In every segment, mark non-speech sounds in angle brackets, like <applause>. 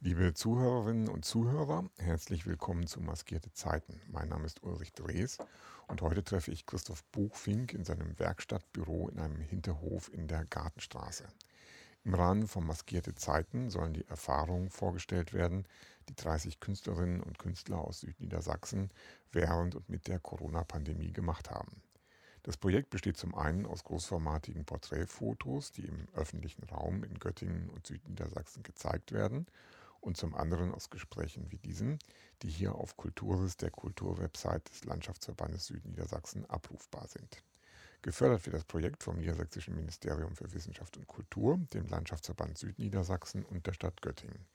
Liebe Zuhörerinnen und Zuhörer, herzlich willkommen zu Maskierte Zeiten. Mein Name ist Ulrich Drees und heute treffe ich Christoph Buchfink in seinem Werkstattbüro in einem Hinterhof in der Gartenstraße. Im Rahmen von Maskierte Zeiten sollen die Erfahrungen vorgestellt werden, die 30 Künstlerinnen und Künstler aus Südniedersachsen während und mit der Corona-Pandemie gemacht haben. Das Projekt besteht zum einen aus großformatigen Porträtfotos, die im öffentlichen Raum in Göttingen und Südniedersachsen gezeigt werden und zum anderen aus Gesprächen wie diesem, die hier auf Kulturis, der Kulturwebsite des Landschaftsverbandes Südniedersachsen, abrufbar sind. Gefördert wird das Projekt vom Niedersächsischen Ministerium für Wissenschaft und Kultur, dem Landschaftsverband Südniedersachsen und der Stadt Göttingen.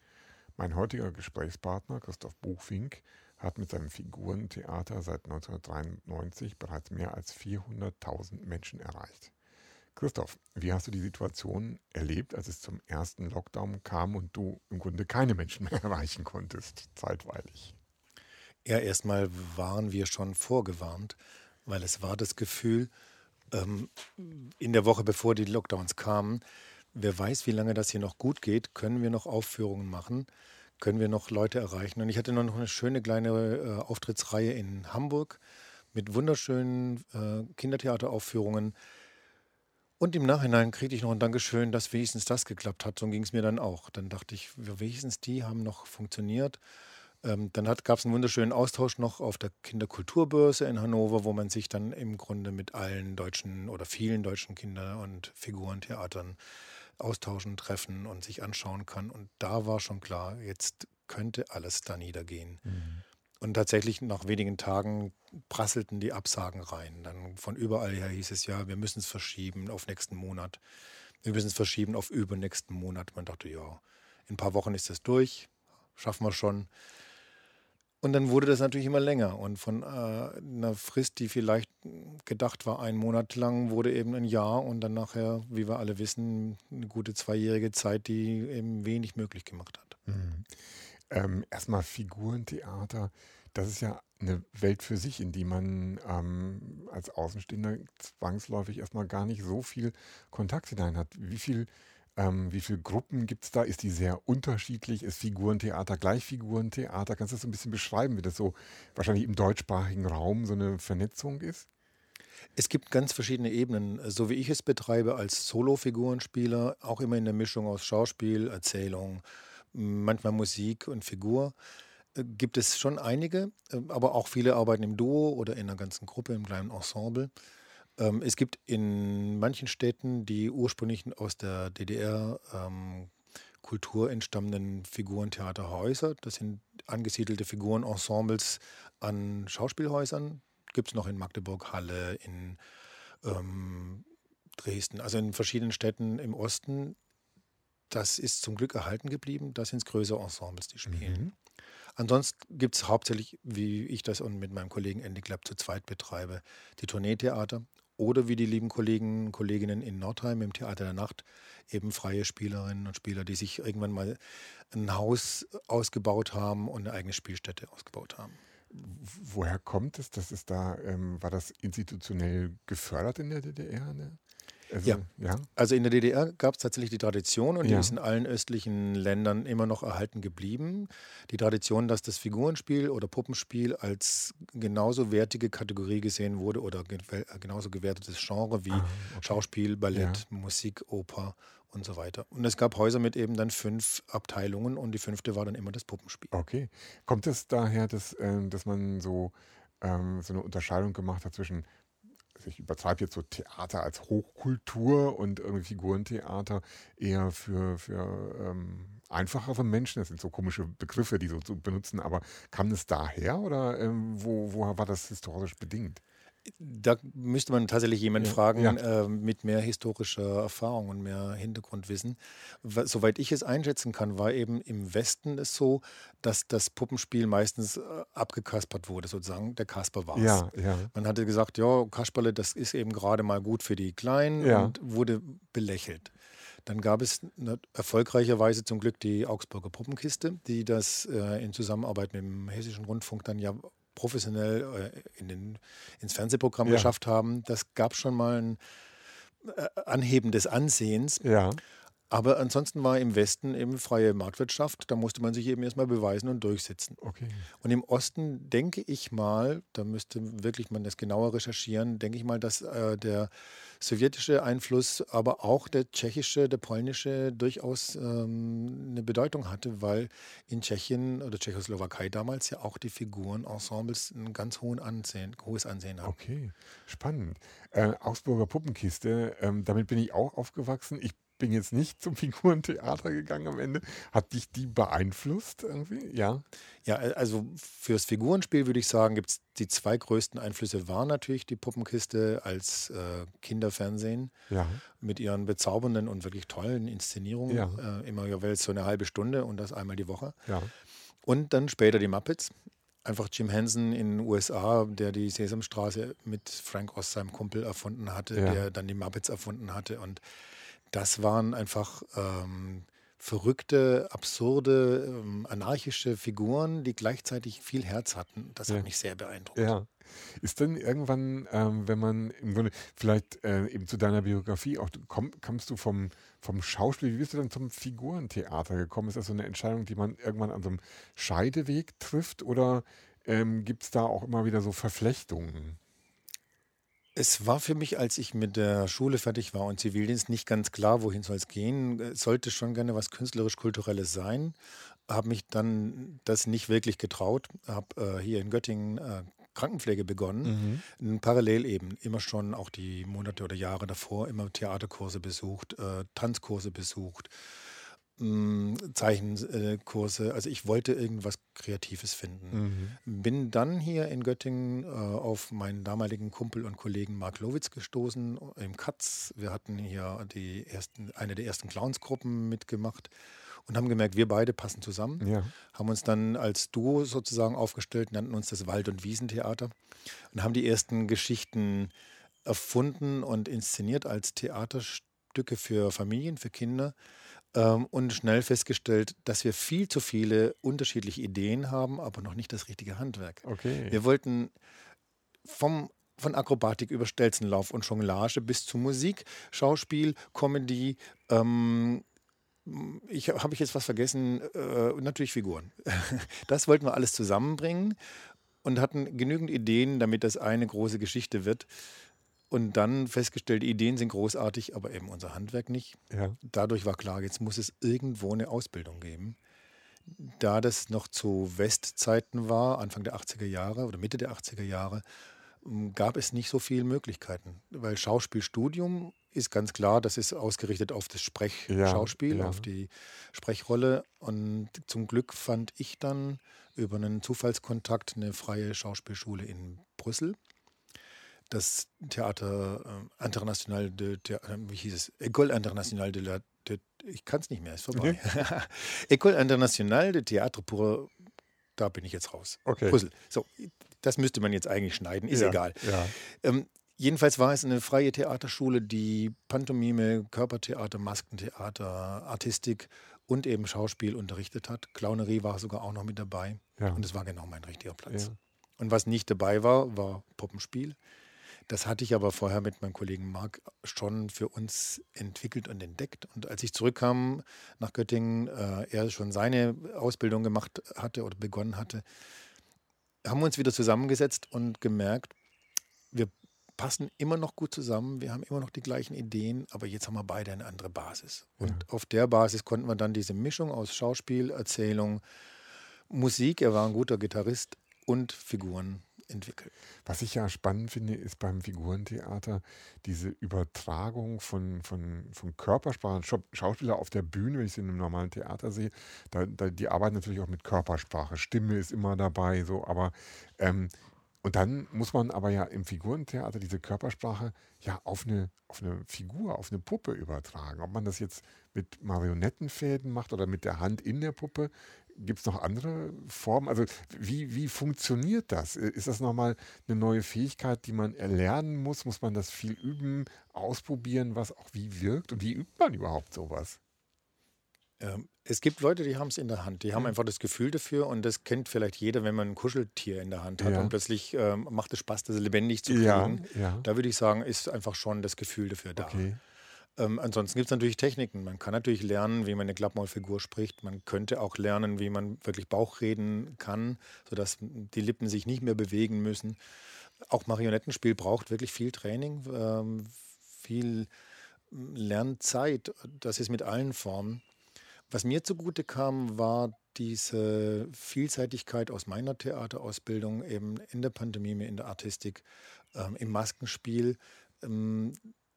Mein heutiger Gesprächspartner Christoph Buchfink hat mit seinem Figurentheater seit 1993 bereits mehr als 400.000 Menschen erreicht. Christoph, wie hast du die Situation erlebt, als es zum ersten Lockdown kam und du im Grunde keine Menschen mehr <laughs> erreichen konntest, zeitweilig? Ja, erstmal waren wir schon vorgewarnt, weil es war das Gefühl, ähm, in der Woche bevor die Lockdowns kamen, wer weiß, wie lange das hier noch gut geht, können wir noch Aufführungen machen, können wir noch Leute erreichen. Und ich hatte noch eine schöne kleine äh, Auftrittsreihe in Hamburg mit wunderschönen äh, Kindertheateraufführungen und im Nachhinein kriegte ich noch ein Dankeschön, dass wenigstens das geklappt hat. So ging es mir dann auch. Dann dachte ich, wenigstens die haben noch funktioniert. Ähm, dann gab es einen wunderschönen Austausch noch auf der Kinderkulturbörse in Hannover, wo man sich dann im Grunde mit allen deutschen oder vielen deutschen Kinder- und Figurentheatern austauschen, treffen und sich anschauen kann. Und da war schon klar, jetzt könnte alles da niedergehen. Mhm. Und tatsächlich nach wenigen Tagen prasselten die Absagen rein. Dann von überall her hieß es ja, wir müssen es verschieben auf nächsten Monat. Wir müssen es verschieben auf übernächsten Monat. Man dachte, ja, in ein paar Wochen ist das durch, schaffen wir schon. Und dann wurde das natürlich immer länger. Und von äh, einer Frist, die vielleicht gedacht war, ein Monat lang, wurde eben ein Jahr und dann nachher, wie wir alle wissen, eine gute zweijährige Zeit, die eben wenig möglich gemacht hat. Mhm. Ähm, erstmal Figurentheater, das ist ja eine Welt für sich, in die man ähm, als Außenstehender zwangsläufig erstmal gar nicht so viel Kontakt hinein hat. Wie viel ähm, wie viele Gruppen gibt es da? Ist die sehr unterschiedlich? Ist Figurentheater gleich Figurentheater? Kannst du das so ein bisschen beschreiben, wie das so wahrscheinlich im deutschsprachigen Raum so eine Vernetzung ist? Es gibt ganz verschiedene Ebenen. So wie ich es betreibe als Solo-Figurenspieler, auch immer in der Mischung aus Schauspiel, Erzählung, manchmal Musik und Figur. Äh, gibt es schon einige, äh, aber auch viele arbeiten im Duo oder in einer ganzen Gruppe, im kleinen Ensemble. Ähm, es gibt in manchen Städten die ursprünglich aus der DDR ähm, Kultur entstammenden Figurentheaterhäuser. Das sind angesiedelte Figurenensembles an Schauspielhäusern. Gibt es noch in Magdeburg, Halle, in ähm, Dresden, also in verschiedenen Städten im Osten. Das ist zum Glück erhalten geblieben. Das sind größere Ensembles, die spielen. Mhm. Ansonsten gibt es hauptsächlich, wie ich das und mit meinem Kollegen Andy Klapp zu zweit betreibe, die Tourneetheater oder wie die lieben Kollegen und Kolleginnen in Nordheim im Theater der Nacht, eben freie Spielerinnen und Spieler, die sich irgendwann mal ein Haus ausgebaut haben und eine eigene Spielstätte ausgebaut haben. Woher kommt es? Das ist da, ähm, war das institutionell gefördert in der DDR? Ne? Also, ja. ja. Also in der DDR gab es tatsächlich die Tradition und die ist in allen östlichen Ländern immer noch erhalten geblieben. Die Tradition, dass das Figurenspiel oder Puppenspiel als genauso wertige Kategorie gesehen wurde oder genauso gewertetes Genre wie ah, okay. Schauspiel, Ballett, ja. Musik, Oper und so weiter. Und es gab Häuser mit eben dann fünf Abteilungen und die fünfte war dann immer das Puppenspiel. Okay. Kommt es daher, dass, äh, dass man so, ähm, so eine Unterscheidung gemacht hat zwischen ich übertreibe jetzt so Theater als Hochkultur und irgendwie Figurentheater eher für, für ähm, einfachere Menschen. Das sind so komische Begriffe, die so, so benutzen, aber kam es daher oder ähm, wo, wo war das historisch bedingt? Da müsste man tatsächlich jemanden ja, fragen ja. Äh, mit mehr historischer Erfahrung und mehr Hintergrundwissen. Soweit ich es einschätzen kann, war eben im Westen es so, dass das Puppenspiel meistens äh, abgekaspert wurde, sozusagen. Der Kasper war es. Ja, ja. Man hatte gesagt, ja, Kasperle, das ist eben gerade mal gut für die Kleinen und wurde belächelt. Dann gab es erfolgreicherweise zum Glück die Augsburger Puppenkiste, die das äh, in Zusammenarbeit mit dem Hessischen Rundfunk dann ja professionell äh, in den, ins Fernsehprogramm ja. geschafft haben. Das gab schon mal ein äh, Anheben des Ansehens. Ja. Aber ansonsten war im Westen eben freie Marktwirtschaft. Da musste man sich eben erstmal beweisen und durchsetzen. Okay. Und im Osten denke ich mal, da müsste wirklich man das genauer recherchieren, denke ich mal, dass äh, der sowjetische Einfluss, aber auch der tschechische, der polnische durchaus ähm, eine Bedeutung hatte, weil in Tschechien oder Tschechoslowakei damals ja auch die Figurenensembles ein ganz hohen Ansehen, hohes Ansehen haben. Okay, spannend. Äh, Augsburger Puppenkiste, ähm, damit bin ich auch aufgewachsen. Ich bin jetzt nicht zum Figurentheater gegangen am Ende. Hat dich die beeinflusst irgendwie? Ja. Ja, also fürs Figurenspiel würde ich sagen, gibt es die zwei größten Einflüsse waren natürlich die Puppenkiste als äh, Kinderfernsehen ja. mit ihren bezaubernden und wirklich tollen Inszenierungen. Ja. Äh, immer jeweils so eine halbe Stunde und das einmal die Woche. Ja. Und dann später die Muppets. Einfach Jim Henson in den USA, der die Sesamstraße mit Frank Oz, seinem Kumpel, erfunden hatte, Ja. der dann die Muppets erfunden hatte. Und das waren einfach ähm, verrückte, absurde, ähm, anarchische Figuren, die gleichzeitig viel Herz hatten. Das Ja. hat mich sehr beeindruckt. Ja. Ist denn irgendwann, ähm, wenn man im Grunde, vielleicht äh, eben zu deiner Biografie, auch du komm, kommst du vom, vom Schauspiel, wie bist du dann zum Figurentheater gekommen? Ist das so eine Entscheidung, die man irgendwann an so einem Scheideweg trifft oder ähm, gibt es da auch immer wieder so Verflechtungen? Es war für mich, als ich mit der Schule fertig war und Zivildienst, nicht ganz klar, wohin soll es gehen. Es sollte schon gerne was künstlerisch-kulturelles sein. Habe mich dann das nicht wirklich getraut. Habe äh, hier in Göttingen äh, Krankenpflege begonnen. Und Parallel eben immer schon auch die Monate oder Jahre davor immer Theaterkurse besucht, äh, Tanzkurse besucht, Zeichenkurse. Also ich wollte irgendwas Kreatives finden. Bin dann hier in Göttingen äh, auf meinen damaligen Kumpel und Kollegen Mark Lowitz gestoßen im Katz. Wir hatten hier die ersten, eine der ersten Clownsgruppen mitgemacht und haben gemerkt, wir beide passen zusammen. Ja. Haben uns dann als Duo sozusagen aufgestellt, nannten uns das Wald- und Wiesentheater und haben die ersten Geschichten erfunden und inszeniert als Theaterstücke für Familien, für Kinder ähm, und schnell festgestellt, dass wir viel zu viele unterschiedliche Ideen haben, aber noch nicht das richtige Handwerk. Okay. Wir wollten vom, von Akrobatik über Stelzenlauf und Jonglage bis zu Musik, Schauspiel, Comedy, ähm, ich habe ich jetzt was vergessen, äh, natürlich Figuren. <laughs> Das wollten wir alles zusammenbringen und hatten genügend Ideen, damit das eine große Geschichte wird. Und dann festgestellt, Ideen sind großartig, aber eben unser Handwerk nicht. Ja. Dadurch war klar, jetzt muss es irgendwo eine Ausbildung geben. Da das noch zu Westzeiten war, Anfang der 80er Jahre oder Mitte der 80er Jahre, m, gab es nicht so viele Möglichkeiten. Weil Schauspielstudium ist ganz klar, das ist ausgerichtet auf das Sprechschauspiel, ja. auf die Sprechrolle. Und zum Glück fand ich dann über einen Zufallskontakt eine freie Schauspielschule in Brüssel. Das Theater äh, International de, de, wie hieß es? École Internationale de la de, ich kann es nicht mehr, ist vorbei. <laughs> École Internationale de Théâtre pour da bin ich jetzt raus. Okay. Brüssel. So, das müsste man jetzt eigentlich schneiden, ist ja. egal. Ja. Ähm, jedenfalls war es eine freie Theaterschule, die Pantomime, Körpertheater, Maskentheater, Artistik und eben Schauspiel unterrichtet hat. Clownerie war sogar auch noch mit dabei. Ja. Und es war genau mein richtiger Platz. Und was nicht dabei war, war Puppenspiel. Das hatte ich aber vorher mit meinem Kollegen Marc schon für uns entwickelt und entdeckt. Und als ich zurückkam nach Göttingen, äh, er schon seine Ausbildung gemacht hatte oder begonnen hatte, haben wir uns wieder zusammengesetzt und gemerkt, wir passen immer noch gut zusammen, wir haben immer noch die gleichen Ideen, aber jetzt haben wir beide eine andere Basis. Und auf der Basis konnten wir dann diese Mischung aus Schauspiel, Erzählung, Musik, er war ein guter Gitarrist und Figuren entwickeln. Was ich ja spannend finde, ist beim Figurentheater diese Übertragung von, von, von Körpersprache. Schau- Schauspieler auf der Bühne, wenn ich sie in einem normalen Theater sehe, da, da, die arbeiten natürlich auch mit Körpersprache. Stimme ist immer dabei, so, aber ähm, und dann muss man aber ja im Figurentheater diese Körpersprache ja auf eine, auf eine Figur, auf eine Puppe übertragen. Ob man das jetzt mit Marionettenfäden macht oder mit der Hand in der Puppe, gibt es noch andere Formen? Also wie, wie funktioniert das? Ist das nochmal eine neue Fähigkeit, die man erlernen muss? Muss man das viel üben, ausprobieren, was auch wie wirkt? Und wie übt man überhaupt sowas? Ähm, es gibt Leute, die haben es in der Hand. Die haben Mhm. einfach das Gefühl dafür und das kennt vielleicht jeder, wenn man ein Kuscheltier in der Hand hat Ja. und plötzlich ähm, macht es Spaß, das lebendig zu Ja, kriegen. ja. Da würde ich sagen, ist einfach schon das Gefühl dafür da. Okay. Ähm, ansonsten gibt es natürlich Techniken. Man kann natürlich lernen, wie man eine Klappmaulfigur spricht. Man könnte auch lernen, wie man wirklich Bauch reden kann, sodass die Lippen sich nicht mehr bewegen müssen. Auch Marionettenspiel braucht wirklich viel Training, ähm, viel Lernzeit. Das ist mit allen Formen. Was mir zugute kam, war diese Vielseitigkeit aus meiner Theaterausbildung eben in der Pandemie, in der Artistik, ähm, im Maskenspiel.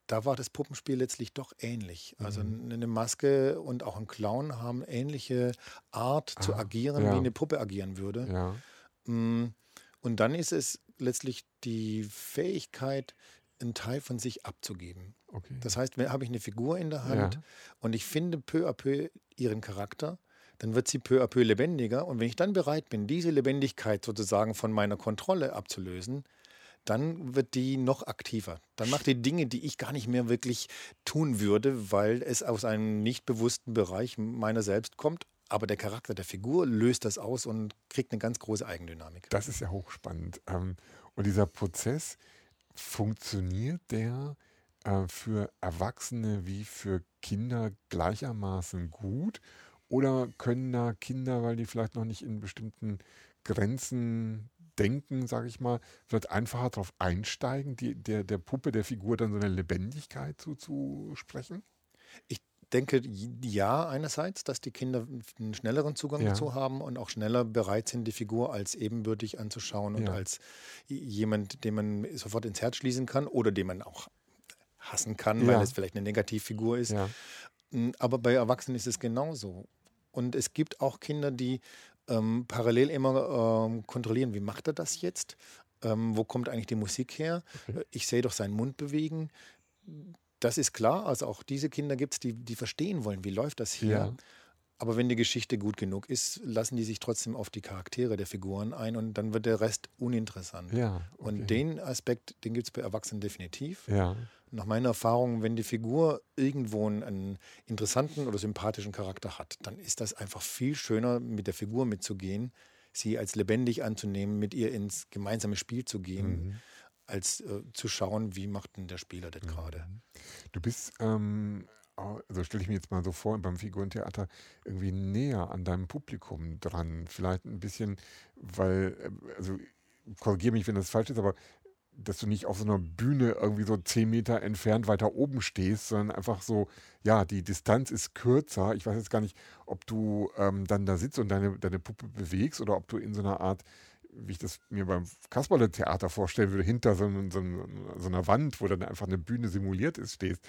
Da war das Puppenspiel letztlich doch ähnlich. Also mhm. eine Maske und auch ein Clown haben ähnliche Art ah, zu agieren, ja. wie eine Puppe agieren würde. Ja. Mm, und dann ist es letztlich die Fähigkeit, einen Teil von sich abzugeben. Okay. Das heißt, habe ich eine Figur in der Hand ja. und ich finde peu à peu ihren Charakter, dann wird sie peu à peu lebendiger. Und wenn ich dann bereit bin, diese Lebendigkeit sozusagen von meiner Kontrolle abzulösen, dann wird die noch aktiver. Dann macht die Dinge, die ich gar nicht mehr wirklich tun würde, weil es aus einem nicht bewussten Bereich meiner selbst kommt. Aber der Charakter der Figur löst das aus und kriegt eine ganz große Eigendynamik. Das ist ja hochspannend. Ähm, und dieser Prozess, funktioniert der äh, für Erwachsene wie für Kinder gleichermaßen gut? Oder können da Kinder, weil die vielleicht noch nicht in bestimmten Grenzen denken, sage ich mal, vielleicht einfacher darauf einsteigen, die, der, der Puppe, der Figur dann so eine Lebendigkeit zuzusprechen? Ich denke, ja, einerseits, dass die Kinder einen schnelleren Zugang ja. dazu haben und auch schneller bereit sind, die Figur als ebenbürtig anzuschauen und ja. als jemand, den man sofort ins Herz schließen kann oder den man auch hassen kann, ja. weil es vielleicht eine Negativfigur ist. Hm, aber bei Erwachsenen ist es genauso. Und es gibt auch Kinder, die ähm, parallel immer ähm, kontrollieren, wie macht er das jetzt? Ähm, wo kommt eigentlich die Musik her? Okay. Ich sehe doch seinen Mund bewegen. Das ist klar. Also auch diese Kinder gibt es, die, die verstehen wollen, wie läuft das hier. Ja. Aber wenn die Geschichte gut genug ist, lassen die sich trotzdem auf die Charaktere der Figuren ein und dann wird der Rest uninteressant. Ja, okay. Und den Aspekt, den gibt es bei Erwachsenen definitiv. Ja. Nach meiner Erfahrung, wenn die Figur irgendwo einen interessanten oder sympathischen Charakter hat, dann ist das einfach viel schöner, mit der Figur mitzugehen, sie als lebendig anzunehmen, mit ihr ins gemeinsame Spiel zu gehen. Mhm als äh, zu schauen, wie macht denn der Spieler das mhm. gerade. Du bist ähm, also stelle ich mir jetzt mal so vor, beim Figurentheater irgendwie näher an deinem Publikum dran. Vielleicht ein bisschen, weil, äh, also korrigiere mich, wenn das falsch ist, aber dass du nicht auf so einer Bühne irgendwie so zehn Meter entfernt weiter oben stehst, sondern einfach so, ja, die Distanz ist kürzer. Ich weiß jetzt gar nicht, ob du ähm, dann da sitzt und deine, deine Puppe bewegst oder ob du in so einer Art wie ich das mir beim Kasperle-Theater vorstellen würde, hinter so, so, so, einer Wand, wo dann einfach eine Bühne simuliert ist, stehst.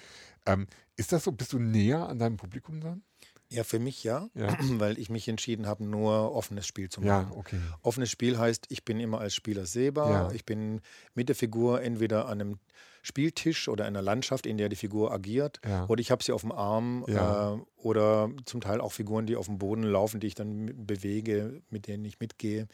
Ähm, ist das so? Bist du näher an deinem Publikum dann? Ja, für mich ja, ja. <clears throat> weil ich mich entschieden habe, nur offenes Spiel zu machen. Ja, okay. Offenes Spiel heißt, ich bin immer als Spieler sehbar. Ja. Ich bin mit der Figur entweder an einem Spieltisch oder in einer Landschaft, in der die Figur agiert, ja. oder ich habe sie auf dem Arm äh, oder zum Teil auch Figuren, die auf dem Boden laufen, die ich dann bewege, mit denen ich mitgehe.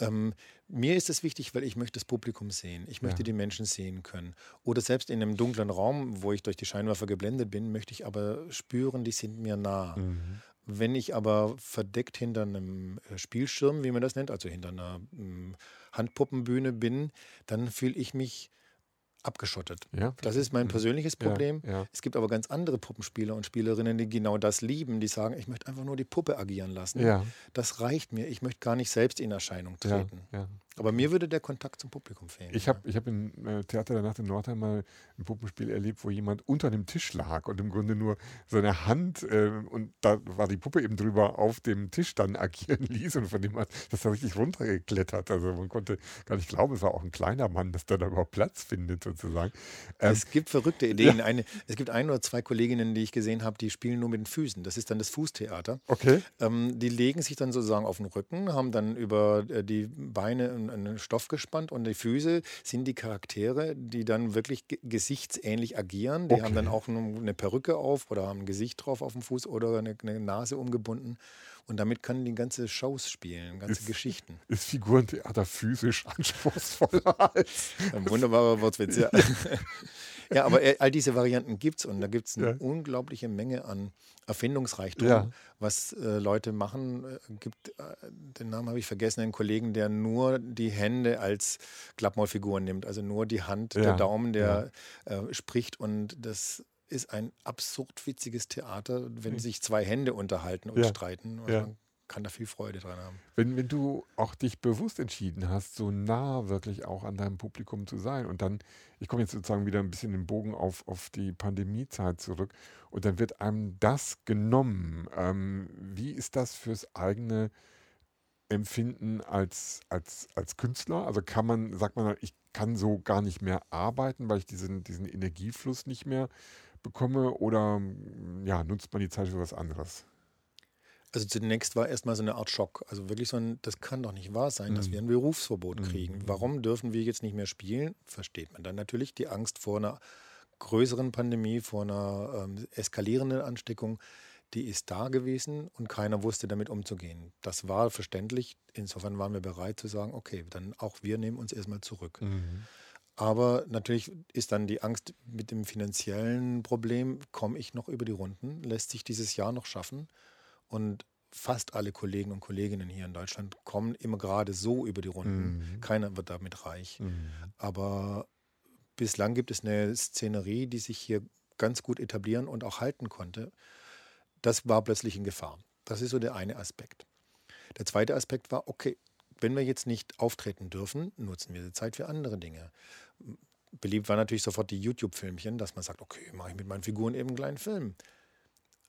Ähm, mir ist es wichtig, weil ich möchte das Publikum sehen. Ich möchte ja. die Menschen sehen können. Oder selbst in einem dunklen Raum, wo ich durch die Scheinwerfer geblendet bin, möchte ich aber spüren, die sind mir nah. Mhm. Wenn ich aber verdeckt hinter einem äh, Spielschirm, wie man das nennt, also hinter einer ähm, Handpuppenbühne bin, dann fühle ich mich abgeschottet. Ja. Das ist mein mhm. persönliches Problem. Ja, ja. Es gibt aber ganz andere Puppenspieler und Spielerinnen, die genau das lieben, die sagen, ich möchte einfach nur die Puppe agieren lassen. Das reicht mir. Ich möchte gar nicht selbst in Erscheinung treten. Aber mir würde der Kontakt zum Publikum fehlen. Ich habe ich hab im äh, Theater der Nacht in Nordheim mal ein Puppenspiel erlebt, wo jemand unter dem Tisch lag und im Grunde nur seine Hand äh, und da war die Puppe eben drüber auf dem Tisch dann agieren <laughs> ließ und von dem hat das da richtig runtergeklettert. Also man konnte gar nicht glauben, es war auch ein kleiner Mann, dass da überhaupt Platz findet sozusagen. Ähm, es gibt verrückte Ideen. Ja. Eine, es gibt ein oder zwei Kolleginnen, die ich gesehen habe, die spielen nur mit den Füßen. Das ist dann das Fußtheater. Okay. Ähm, die legen sich dann sozusagen auf den Rücken, haben dann über äh, die Beine einen Stoff gespannt und die Füße sind die Charaktere, die dann wirklich gesichtsähnlich agieren. Die okay. haben dann auch eine Perücke auf oder haben ein Gesicht drauf auf dem Fuß oder eine, eine Nase umgebunden. Und damit können die ganze Shows spielen, ganze ist, Geschichten. <laughs> Ist Figurentheater physisch <laughs> anspruchsvoller als. Ein wunderbarer Wortwitz, ja. <laughs> ja, aber all diese Varianten gibt es und da gibt es eine ja. unglaubliche Menge an Erfindungsreichtum, ja. was äh, Leute machen. Äh, gibt, äh, den Namen habe ich vergessen, einen Kollegen, der nur die Hände als Klappmaulfiguren nimmt, also nur die Hand, ja. der Daumen, der äh, spricht und das ist ein absurd witziges Theater, wenn sich zwei Hände unterhalten und streiten. Und kann da viel Freude dran haben. Wenn, wenn du auch dich bewusst entschieden hast, so nah wirklich auch an deinem Publikum zu sein und dann, ich komme jetzt sozusagen wieder ein bisschen den Bogen auf, auf die Pandemiezeit zurück und dann wird einem das genommen. Ähm, wie ist das fürs eigene Empfinden als, als, als Künstler? Also kann man, sagt man, ich kann so gar nicht mehr arbeiten, weil ich diesen, diesen Energiefluss nicht mehr bekomme oder ja, nutzt man die Zeit für was anderes? Also zunächst war erstmal so eine Art Schock. Also wirklich so ein, das kann doch nicht wahr sein, dass Mhm. wir ein Berufsverbot Mhm. kriegen. Warum dürfen wir jetzt nicht mehr spielen? Versteht man dann natürlich die Angst vor einer größeren Pandemie, vor einer ähm, eskalierenden Ansteckung, die ist da gewesen und keiner wusste damit umzugehen. Das war verständlich. Insofern waren wir bereit zu sagen, okay, dann auch wir nehmen uns erstmal zurück. Mhm. Aber natürlich ist dann die Angst mit dem finanziellen Problem, komme ich noch über die Runden? Lässt sich dieses Jahr noch schaffen? Und fast alle Kollegen und Kolleginnen hier in Deutschland kommen immer gerade so über die Runden. Mhm. Keiner wird damit reich. Mhm. Aber bislang gibt es eine Szenerie, die sich hier ganz gut etablieren und auch halten konnte. Das war plötzlich in Gefahr. Das ist so der eine Aspekt. Der zweite Aspekt war, okay, wenn wir jetzt nicht auftreten dürfen, nutzen wir die Zeit für andere Dinge. Beliebt war natürlich sofort die YouTube-Filmchen, dass man sagt, okay, mache ich mit meinen Figuren eben einen kleinen Film.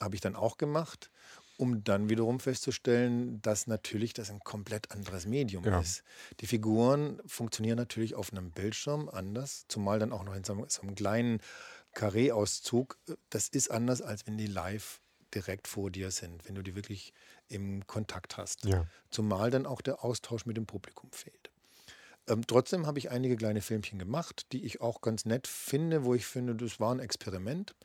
Habe ich dann auch gemacht, um dann wiederum festzustellen, dass natürlich das ein komplett anderes Medium Ja. ist. Die Figuren funktionieren natürlich auf einem Bildschirm anders, zumal dann auch noch in so einem, so einem kleinen Karree-Auszug. Das ist anders, als wenn die live direkt vor dir sind, wenn du die wirklich im Kontakt hast. Ja. Zumal dann auch der Austausch mit dem Publikum fehlt. Ähm, trotzdem habe ich einige kleine Filmchen gemacht, die ich auch ganz nett finde, wo ich finde, das war ein Experiment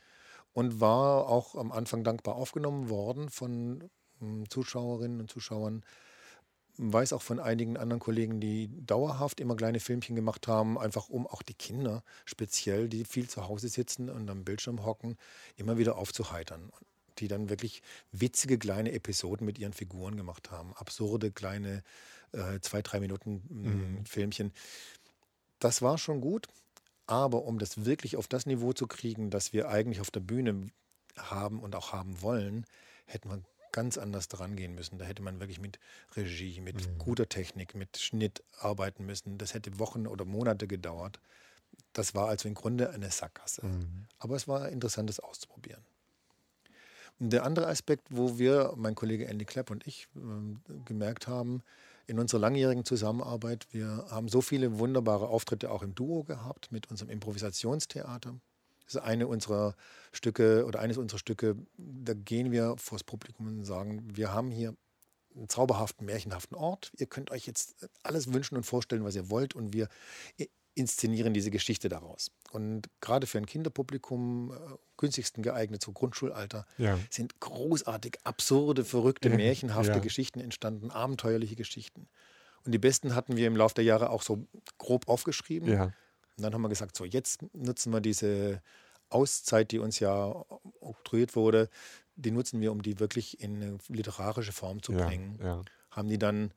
und war auch am Anfang dankbar aufgenommen worden von ähm, Zuschauerinnen und Zuschauern. Weiß auch von einigen anderen Kollegen, die dauerhaft immer kleine Filmchen gemacht haben, einfach um auch die Kinder speziell, die viel zu Hause sitzen und am Bildschirm hocken, immer wieder aufzuheitern. Die dann wirklich witzige kleine Episoden mit ihren Figuren gemacht haben. Absurde kleine äh, zwei, drei Minuten mh, Mhm. Filmchen. Das war schon gut, aber um das wirklich auf das Niveau zu kriegen, das wir eigentlich auf der Bühne haben und auch haben wollen, hätten wir ganz anders dran gehen müssen. Da hätte man wirklich mit Regie, mit Mhm. guter Technik, mit Schnitt arbeiten müssen. Das hätte Wochen oder Monate gedauert. Das war also im Grunde eine Sackgasse. Mhm. Aber es war interessant, das auszuprobieren. Und der andere Aspekt, wo wir, mein Kollege Andy Klepp und ich, ähm, gemerkt haben, in unserer langjährigen Zusammenarbeit, wir haben so viele wunderbare Auftritte auch im Duo gehabt mit unserem Improvisationstheater. Das ist eine unserer Stücke oder eines unserer Stücke, da gehen wir vors Publikum und sagen, wir haben hier einen zauberhaften, märchenhaften Ort. Ihr könnt euch jetzt alles wünschen und vorstellen, was ihr wollt und wir inszenieren diese Geschichte daraus. Und gerade für ein Kinderpublikum, äh, günstigsten geeignet, so Grundschulalter, Ja. sind großartig, absurde, verrückte, Ja, märchenhafte ja. Geschichten entstanden, abenteuerliche Geschichten. Und die besten hatten wir im Laufe der Jahre auch so grob aufgeschrieben. Und dann haben wir gesagt, so jetzt nutzen wir diese Auszeit, die uns ja oktroyiert wurde, die nutzen wir, um die wirklich in eine literarische Form zu bringen. Haben die dann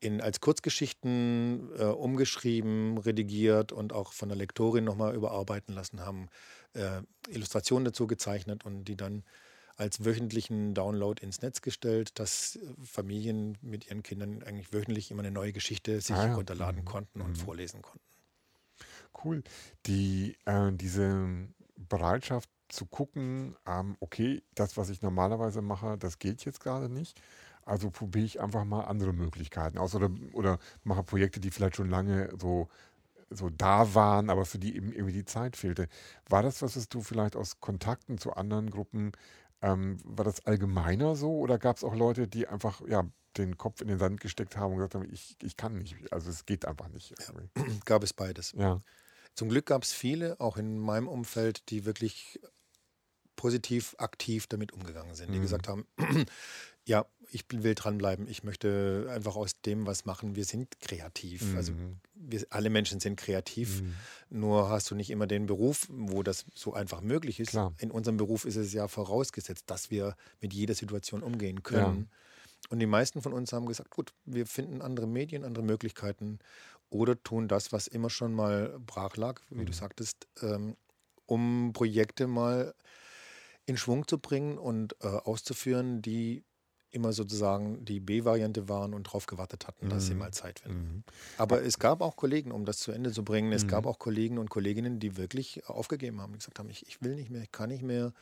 in, als Kurzgeschichten äh, umgeschrieben, redigiert und auch von der Lektorin nochmal überarbeiten lassen, haben äh, Illustrationen dazu gezeichnet und die dann als wöchentlichen Download ins Netz gestellt, dass äh, Familien mit ihren Kindern eigentlich wöchentlich immer eine neue Geschichte sich Ah ja. runterladen Mhm. konnten Mhm. und vorlesen konnten. Cool. Die, äh, diese Bereitschaft zu gucken, ähm, okay, das, was ich normalerweise mache, das geht jetzt gerade nicht. Also probiere ich einfach mal andere Möglichkeiten aus oder, oder mache Projekte, die vielleicht schon lange so, so da waren, aber für die eben irgendwie die Zeit fehlte. War das was, du vielleicht aus Kontakten zu anderen Gruppen, ähm, war das allgemeiner so oder gab es auch Leute, die einfach ja, den Kopf in den Sand gesteckt haben und gesagt haben, ich, ich kann nicht, also es geht einfach nicht. irgendwie. <clears throat> Gab es beides. Ja. Zum Glück gab es viele, auch in meinem Umfeld, die wirklich positiv, aktiv damit umgegangen sind, die Mhm. gesagt haben, <clears throat> ja, ich will dranbleiben, ich möchte einfach aus dem was machen. Wir sind kreativ. Also Mhm. wir, alle Menschen sind kreativ. Mhm. Nur hast du nicht immer den Beruf, wo das so einfach möglich ist. Klar. In unserem Beruf ist es ja vorausgesetzt, dass wir mit jeder Situation umgehen können. Und die meisten von uns haben gesagt, gut, wir finden andere Medien, andere Möglichkeiten oder tun das, was immer schon mal brach lag, wie du Mhm. sagtest, ähm, um Projekte mal in Schwung zu bringen und äh, auszuführen, die immer sozusagen die B-Variante waren und darauf gewartet hatten, dass sie Mhm. mal Zeit finden. Mhm. Aber es gab auch Kollegen, um das zu Ende zu bringen, es gab Mhm. auch Kollegen und Kolleginnen, die wirklich aufgegeben haben, die gesagt haben, ich, ich will nicht mehr, ich kann nicht mehr,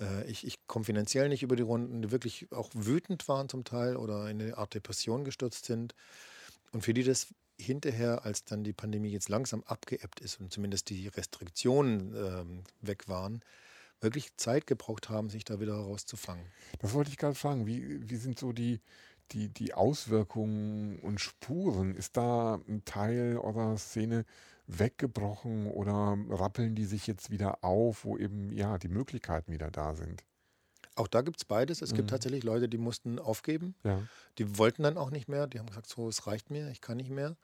äh, ich, ich komme finanziell nicht über die Runden, die wirklich auch wütend waren zum Teil oder in eine Art Depression gestürzt sind. Und für die das hinterher, als dann die Pandemie jetzt langsam abgeebbt ist und zumindest die Restriktionen ähm, weg waren, wirklich Zeit gebraucht haben, sich da wieder rauszufangen. Das wollte ich gerade fragen. Wie, wie sind so die, die, die Auswirkungen und Spuren? Ist da ein Teil eurer Szene weggebrochen oder rappeln die sich jetzt wieder auf, wo eben ja die Möglichkeiten wieder da sind? Auch da gibt es beides. Es gibt Mhm. tatsächlich Leute, die mussten aufgeben. Ja. Die wollten dann auch nicht mehr. Die haben gesagt, so, es reicht mir, ich kann nicht mehr.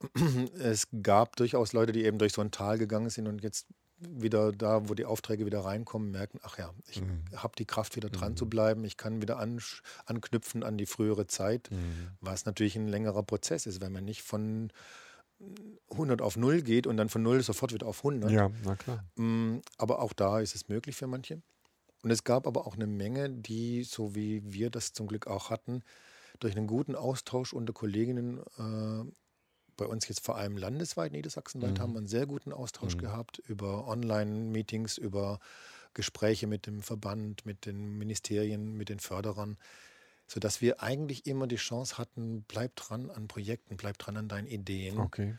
<clears throat> Es gab durchaus Leute, die eben durch so ein Tal gegangen sind und jetzt wieder da, wo die Aufträge wieder reinkommen, merken, ach ja, ich Mhm. habe die Kraft, wieder dran Mhm. zu bleiben. Ich kann wieder ansch- anknüpfen an die frühere Zeit, Mhm. was natürlich ein längerer Prozess ist, wenn man nicht von 100 auf 0 geht und dann von 0 sofort wieder auf 100. Ja, na klar. Mm, Aber auch da ist es möglich für manche. Und es gab aber auch eine Menge, die, so wie wir das zum Glück auch hatten, durch einen guten Austausch unter Kolleginnen, äh, bei uns jetzt vor allem landesweit, niedersachsenweit, Mhm. haben wir einen sehr guten Austausch Mhm. gehabt über Online-Meetings, über Gespräche mit dem Verband, mit den Ministerien, mit den Förderern, sodass wir eigentlich immer die Chance hatten, bleib dran an Projekten, bleib dran an deinen Ideen. Okay.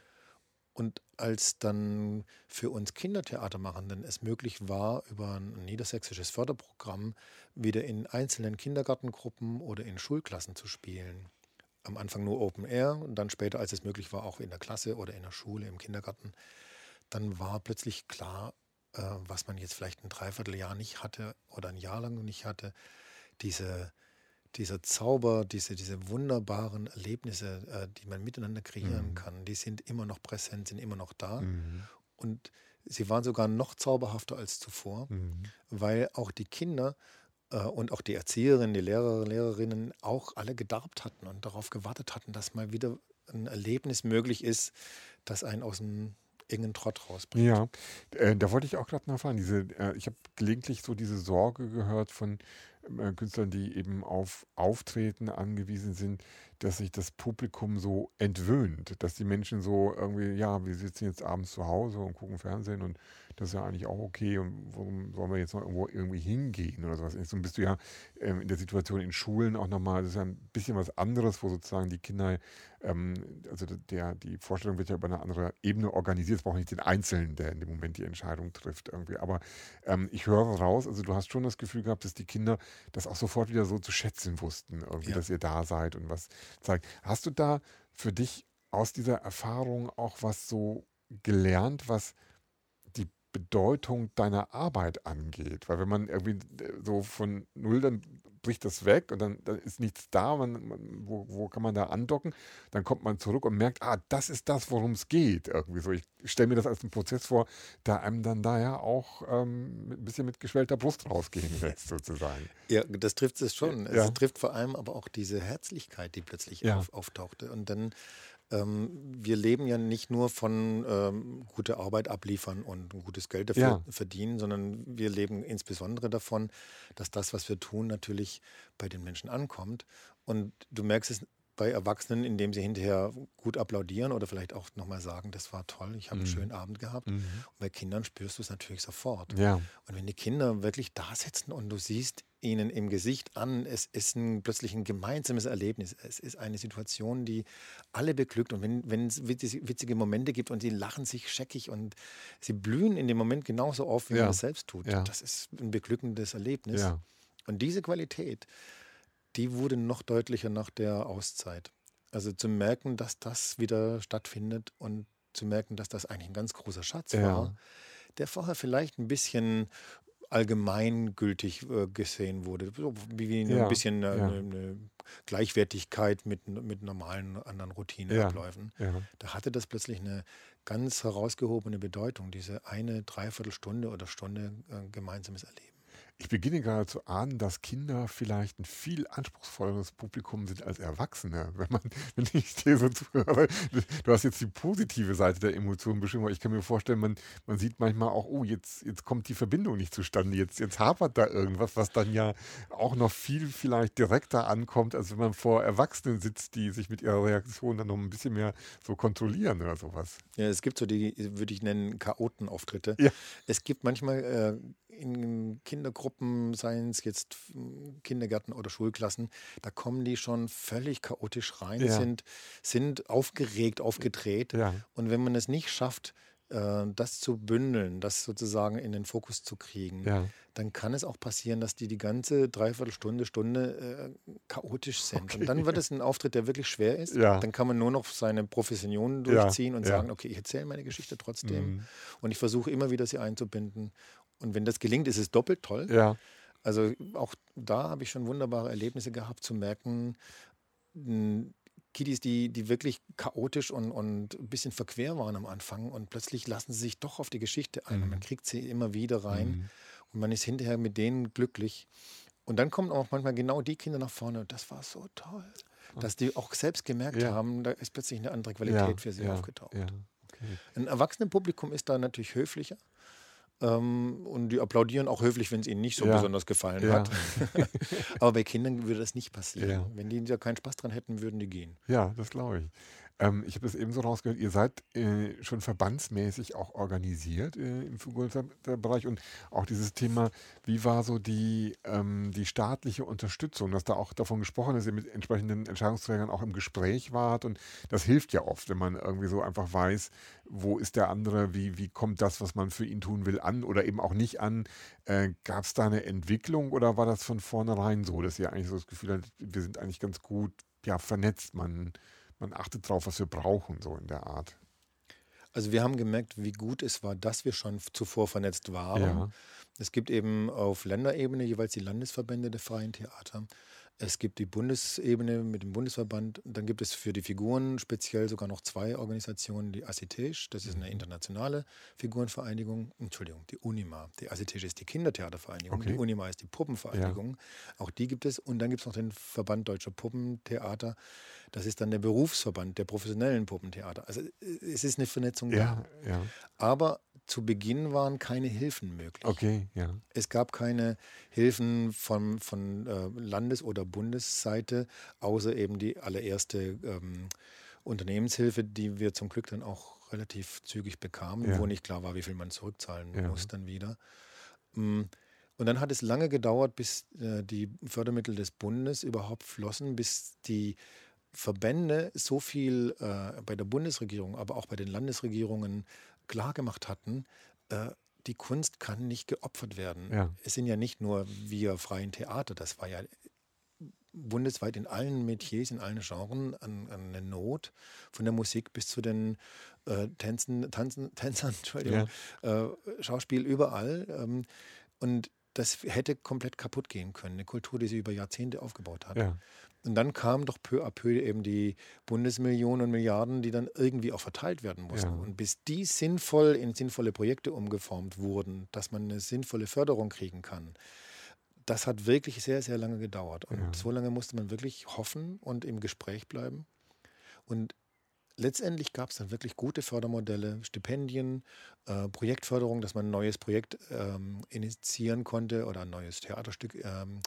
Und als dann für uns Kindertheatermachenden es möglich war, über ein niedersächsisches Förderprogramm wieder in einzelnen Kindergartengruppen oder in Schulklassen zu spielen, am Anfang nur Open Air und dann später, als es möglich war, auch in der Klasse oder in der Schule, im Kindergarten, dann war plötzlich klar, äh, was man jetzt vielleicht ein Dreivierteljahr nicht hatte oder ein Jahr lang nicht hatte, diese, dieser Zauber, diese, diese wunderbaren Erlebnisse, äh, die man miteinander kreieren Mhm. kann, die sind immer noch präsent, sind immer noch da. Mhm. Und sie waren sogar noch zauberhafter als zuvor, Mhm. weil auch die Kinder und auch die Erzieherinnen, die Lehrer, Lehrerinnen auch alle gedarbt hatten und darauf gewartet hatten, dass mal wieder ein Erlebnis möglich ist, das einen aus dem engen Trott rausbringt. Ja, äh, da wollte ich auch gerade nachfragen. Diese, äh, ich habe gelegentlich so diese Sorge gehört von äh, Künstlern, die eben auf Auftreten angewiesen sind, dass sich das Publikum so entwöhnt, dass die Menschen so irgendwie, ja, wir sitzen jetzt abends zu Hause und gucken Fernsehen und das ist ja eigentlich auch okay und warum sollen wir jetzt noch irgendwo irgendwie hingehen oder sowas. So bist du ja ähm, in der Situation in Schulen auch nochmal, das ist ja ein bisschen was anderes, wo sozusagen die Kinder, ähm, also der, die Vorstellung wird ja über eine andere Ebene organisiert, es braucht nicht den Einzelnen, der in dem Moment die Entscheidung trifft irgendwie. Aber ähm, ich höre raus, also du hast schon das Gefühl gehabt, dass die Kinder das auch sofort wieder so zu schätzen wussten, irgendwie, Ja. dass ihr da seid und was zeigt. Hast du da für dich aus dieser Erfahrung auch was so gelernt, was die Bedeutung deiner Arbeit angeht? Weil wenn man irgendwie äh, so von null, dann bricht das weg und dann, dann ist nichts da, man, man, wo, wo kann man da andocken? Dann kommt man zurück und merkt, ah, das ist das, worum es geht. Irgendwie so. Ich stelle mir das als einen Prozess vor, der einem dann da ja auch ähm, ein bisschen mit geschwellter Brust rausgehen <laughs> lässt, sozusagen. Ja, das trifft es schon. Ja. Es trifft vor allem aber auch diese Herzlichkeit, die plötzlich Ja. auf, auftauchte. Und dann, ähm, wir leben ja nicht nur von ähm, gute Arbeit abliefern und gutes Geld dafür Ja. verdienen, sondern wir leben insbesondere davon, dass das, was wir tun, natürlich bei den Menschen ankommt. Und du merkst es bei Erwachsenen, indem sie hinterher gut applaudieren oder vielleicht auch nochmal sagen, das war toll, ich habe einen Mhm. schönen Abend gehabt. Und bei Kindern spürst du es natürlich sofort. Ja, Und wenn die Kinder wirklich da sitzen und du siehst ihnen im Gesicht an, es ist ein, plötzlich ein gemeinsames Erlebnis. Es ist eine Situation, die alle beglückt. Und wenn, wenn es witzige, Momente gibt und sie lachen sich scheckig und sie blühen in dem Moment genauso auf, wie Ja. man es selbst tut, Ja. das ist ein beglückendes Erlebnis. ja. Und diese Qualität, die wurde noch deutlicher nach der Auszeit. Also zu merken, dass das wieder stattfindet und zu merken, dass das eigentlich ein ganz großer Schatz war, der vorher vielleicht ein bisschen allgemeingültig äh, gesehen wurde, so wie, Ja, ein bisschen äh, ja. eine, eine Gleichwertigkeit mit, mit normalen anderen Routineabläufen. ja. Da hatte das plötzlich eine ganz herausgehobene Bedeutung, diese eine Dreiviertelstunde oder Stunde äh, gemeinsames Erleben. Ich beginne gerade zu ahnen, dass Kinder vielleicht ein viel anspruchsvolleres Publikum sind als Erwachsene. <laughs> Wenn, man, wenn ich dir so zuhöre, du hast jetzt die positive Seite der Emotionen beschrieben, aber ich kann mir vorstellen, man, man sieht manchmal auch, oh, jetzt, jetzt kommt die Verbindung nicht zustande, jetzt, jetzt hapert da irgendwas, was dann ja auch noch viel vielleicht direkter ankommt, als wenn man vor Erwachsenen sitzt, die sich mit ihrer Reaktion dann noch ein bisschen mehr so kontrollieren oder sowas. Ja, es gibt so die, würde ich nennen, Chaotenauftritte. Ja. Es gibt manchmal äh, in Kindergruppen, seien es jetzt Kindergärten oder Schulklassen, da kommen die schon völlig chaotisch rein, ja. sind, sind aufgeregt, aufgedreht. Ja. Und wenn man es nicht schafft, äh, das zu bündeln, das sozusagen in den Fokus zu kriegen, ja. dann kann es auch passieren, dass die die ganze Dreiviertelstunde, Stunde äh, chaotisch sind. Okay. Und dann wird es ein Auftritt, der wirklich schwer ist. Ja. Dann kann man nur noch seine Profession durchziehen ja. und sagen, okay, ich erzähle meine Geschichte trotzdem. Mhm. Und ich versuche immer wieder, sie einzubinden. Und wenn das gelingt, ist es doppelt toll. Ja. Also auch da habe ich schon wunderbare Erlebnisse gehabt, zu merken, Kiddies, die, die wirklich chaotisch und, und ein bisschen verquer waren am Anfang und plötzlich lassen sie sich doch auf die Geschichte ein. Mhm. Und man kriegt sie immer wieder rein mhm. und man ist hinterher mit denen glücklich. Und dann kommen auch manchmal genau die Kinder nach vorne und das war so toll, dass die auch selbst gemerkt ja. haben, da ist plötzlich eine andere Qualität ja, für sie ja, aufgetaucht. Okay. Ein Erwachsenenpublikum ist da natürlich höflicher. Ähm, und die applaudieren auch höflich, wenn es ihnen nicht so ja. besonders gefallen ja. hat. <laughs> Aber bei Kindern würde das nicht passieren. Ja. Wenn die da keinen Spaß dran hätten, würden die gehen. Ja, das glaube ich. Ähm, ich habe das eben so rausgehört, ihr seid äh, schon verbandsmäßig auch organisiert äh, im Figurbereich und auch dieses Thema, wie war so die, ähm, die staatliche Unterstützung, dass da auch davon gesprochen ist, ihr mit entsprechenden Entscheidungsträgern auch im Gespräch wart und das hilft ja oft, wenn man irgendwie so einfach weiß, wo ist der andere, wie, wie kommt das, was man für ihn tun will, an oder eben auch nicht an. Äh, Gab es da eine Entwicklung oder war das von vornherein so, dass ihr eigentlich so das Gefühl habt, wir sind eigentlich ganz gut ja, vernetzt, man man achtet darauf, was wir brauchen, so in der Art. Also wir haben gemerkt, wie gut es war, dass wir schon zuvor vernetzt waren. Ja. Es gibt eben auf Länderebene jeweils die Landesverbände der freien Theater. Es gibt die Bundesebene mit dem Bundesverband. Dann gibt es für die Figuren speziell sogar noch zwei Organisationen. Die ACTEJ, das ist eine internationale Figurenvereinigung. Entschuldigung, die UNIMA. Die ACTEJ ist die Kindertheatervereinigung. Okay. Die UNIMA ist die Puppenvereinigung. Ja. Auch die gibt es. Und dann gibt es noch den Verband Deutscher Puppentheater. Das ist dann der Berufsverband der professionellen Puppentheater. Also es ist eine Vernetzung ja, da. Ja. Aber zu Beginn waren keine Hilfen möglich. Okay, ja. Es gab keine Hilfen von, von äh, Landes- oder Bundesseite, außer eben die allererste ähm, Unternehmenshilfe, die wir zum Glück dann auch relativ zügig bekamen, ja. wo nicht klar war, wie viel man zurückzahlen ja. muss dann wieder. Mm, und dann hat es lange gedauert, bis äh, die Fördermittel des Bundes überhaupt flossen, bis die Verbände so viel äh, bei der Bundesregierung, aber auch bei den Landesregierungen klargemacht hatten, äh, die Kunst kann nicht geopfert werden. Ja. Es sind ja nicht nur wir freien Theater, das war ja bundesweit in allen Metiers, in allen Genres an, an eine Not, von der Musik bis zu den äh, Tänzen, Tanzen, <laughs> Tänzern, Entschuldigung, ja. äh, Schauspiel überall. Ähm, und das hätte komplett kaputt gehen können, eine Kultur, die sie über Jahrzehnte aufgebaut hat. Ja. Und dann kamen doch peu à peu eben die Bundesmillionen und Milliarden, die dann irgendwie auch verteilt werden mussten. Ja. Und bis die sinnvoll in sinnvolle Projekte umgeformt wurden, dass man eine sinnvolle Förderung kriegen kann, das hat wirklich sehr, sehr lange gedauert. Und ja. so lange musste man wirklich hoffen und im Gespräch bleiben. Und letztendlich gab es dann wirklich gute Fördermodelle, Stipendien, äh, Projektförderung, dass man ein neues Projekt ähm, initiieren konnte oder ein neues Theaterstück ähm,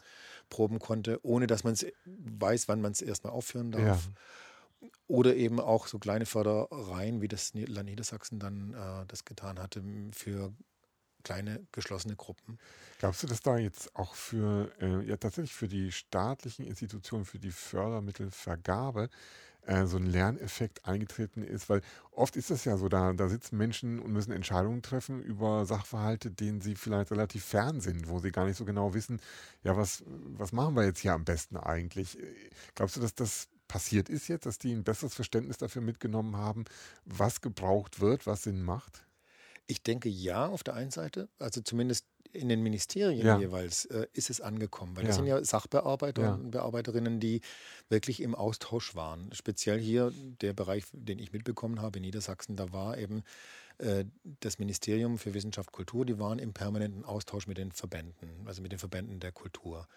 proben konnte, ohne dass man es weiß, wann man es erstmal aufführen darf. Ja. Oder eben auch so kleine Fördereien, wie das Land Niedersachsen dann äh, das getan hatte, für kleine geschlossene Gruppen. Glaubst du, dass da jetzt auch für, äh, ja tatsächlich für die staatlichen Institutionen, für die Fördermittelvergabe äh, so ein Lerneffekt eingetreten ist, weil oft ist das ja so, da, da sitzen Menschen und müssen Entscheidungen treffen über Sachverhalte, denen sie vielleicht relativ fern sind, wo sie gar nicht so genau wissen, ja, was, was machen wir jetzt hier am besten eigentlich? Glaubst du, dass das passiert ist jetzt, dass die ein besseres Verständnis dafür mitgenommen haben, was gebraucht wird, was Sinn macht? Ich denke ja, auf der einen Seite, also zumindest in den Ministerien ja. jeweils äh, ist es angekommen, weil ja. das sind ja Sachbearbeiter ja. und Bearbeiterinnen, die wirklich im Austausch waren. Speziell hier der Bereich, den ich mitbekommen habe in Niedersachsen, da war eben äh, das Ministerium für Wissenschaft Kultur, die waren im permanenten Austausch mit den Verbänden, also mit den Verbänden der Kultur.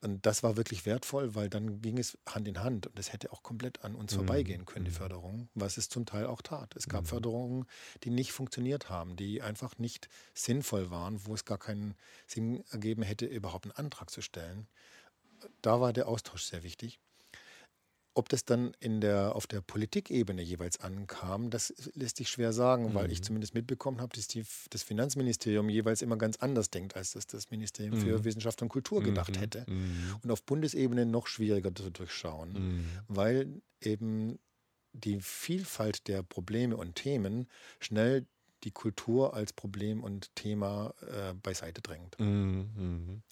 Und das war wirklich wertvoll, weil dann ging es Hand in Hand und es hätte auch komplett an uns mhm. vorbeigehen können, die mhm. Förderung, was es zum Teil auch tat. Es gab mhm. Förderungen, die nicht funktioniert haben, die einfach nicht sinnvoll waren, wo es gar keinen Sinn ergeben hätte, überhaupt einen Antrag zu stellen. Da war der Austausch sehr wichtig. Ob das dann in der, auf der Politikebene jeweils ankam, das lässt sich schwer sagen, mhm. weil ich mhm. zumindest mitbekommen habe, dass die, das Finanzministerium jeweils immer ganz anders denkt, als das das Ministerium mhm. für Wissenschaft und Kultur gedacht mhm. hätte. Mhm. Und auf Bundesebene noch schwieriger zu durchschauen, mhm. weil eben die Vielfalt der Probleme und Themen schnell die Kultur als Problem und Thema äh, beiseite drängt. Mhm.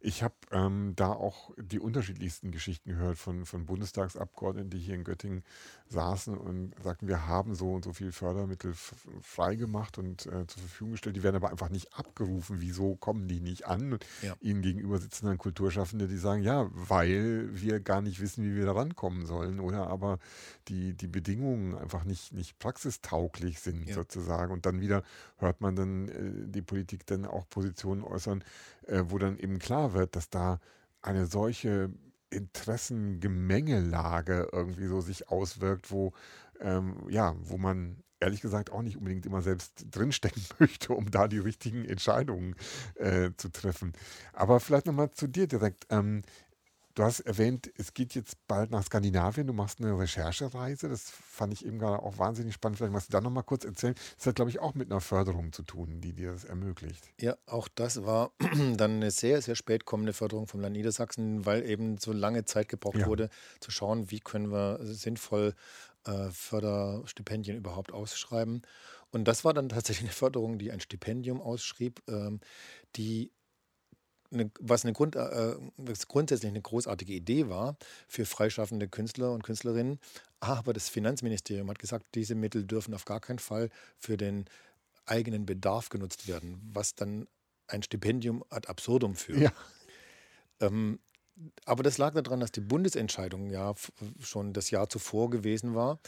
Ich habe ähm, da auch die unterschiedlichsten Geschichten gehört von, von Bundestagsabgeordneten, die hier in Göttingen saßen und sagten, wir haben so und so viel Fördermittel freigemacht und äh, zur Verfügung gestellt. Die werden aber einfach nicht abgerufen. Wieso kommen die nicht an? Und ja. ihnen gegenüber sitzen dann Kulturschaffende, die sagen, ja, weil wir gar nicht wissen, wie wir da rankommen sollen oder aber die, die Bedingungen einfach nicht, nicht praxistauglich sind ja. sozusagen. Und dann dann wieder hört man dann äh, die Politik dann auch Positionen äußern, äh, wo dann eben klar wird, dass da eine solche Interessengemengelage irgendwie so sich auswirkt, wo ähm, ja, wo man ehrlich gesagt auch nicht unbedingt immer selbst drinstecken <laughs> möchte, um da die richtigen Entscheidungen äh, zu treffen. Aber vielleicht nochmal zu dir direkt. Ähm, Du hast erwähnt, es geht jetzt bald nach Skandinavien. Du machst eine Recherchereise. Das fand ich eben gerade auch wahnsinnig spannend. Vielleicht magst du da noch mal kurz erzählen. Das hat, glaube ich, auch mit einer Förderung zu tun, die dir das ermöglicht. Ja, auch das war <clears throat> dann eine sehr, sehr spät kommende Förderung vom Land Niedersachsen, weil eben so lange Zeit gebraucht ja. wurde, zu schauen, wie können wir sinnvoll äh, Förderstipendien überhaupt ausschreiben. Und das war dann tatsächlich eine Förderung, die ein Stipendium ausschrieb, ähm, die eine, was eine Grund, äh, was grundsätzlich eine großartige Idee war für freischaffende Künstler und Künstlerinnen. Aber das Finanzministerium hat gesagt, diese Mittel dürfen auf gar keinen Fall für den eigenen Bedarf genutzt werden, was dann ein Stipendium ad absurdum führt. Ja. Ähm, aber das lag daran, dass die Bundesentscheidung ja schon das Jahr zuvor gewesen war.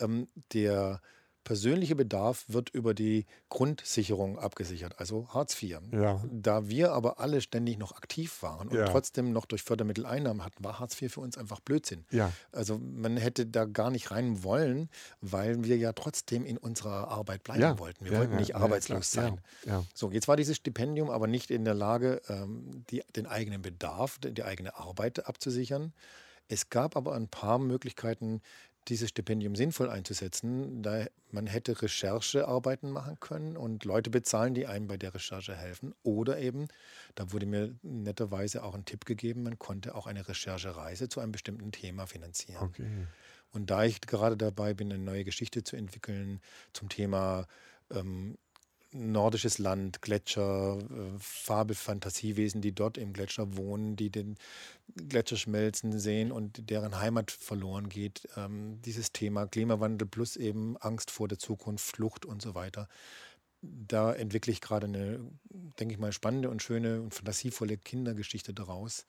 Ähm, der persönliche Bedarf wird über die Grundsicherung abgesichert, also Hartz IV. Ja. Da wir aber alle ständig noch aktiv waren und ja. trotzdem noch durch Fördermittel Einnahmen hatten, war Hartz IV für uns einfach Blödsinn. Ja. Also man hätte da gar nicht rein wollen, weil wir ja trotzdem in unserer Arbeit bleiben wollten. Wir wollten nicht arbeitslos sein. So, jetzt war dieses Stipendium aber nicht in der Lage, ähm, die, den eigenen Bedarf, die eigene Arbeit abzusichern. Es gab aber ein paar Möglichkeiten, dieses Stipendium sinnvoll einzusetzen. Da man hätte Recherchearbeiten machen können und Leute bezahlen, die einem bei der Recherche helfen. Oder eben, da wurde mir netterweise auch ein Tipp gegeben, man konnte auch eine Recherchereise zu einem bestimmten Thema finanzieren. Okay. Und da ich gerade dabei bin, eine neue Geschichte zu entwickeln zum Thema ähm, nordisches Land, Gletscher, äh, Fabel, Fantasiewesen, die dort im Gletscher wohnen, die den Gletscher schmelzen sehen und deren Heimat verloren geht. Ähm, dieses Thema Klimawandel plus eben Angst vor der Zukunft, Flucht und so weiter. Da entwickle ich gerade eine, denke ich mal, spannende und schöne und fantasievolle Kindergeschichte daraus.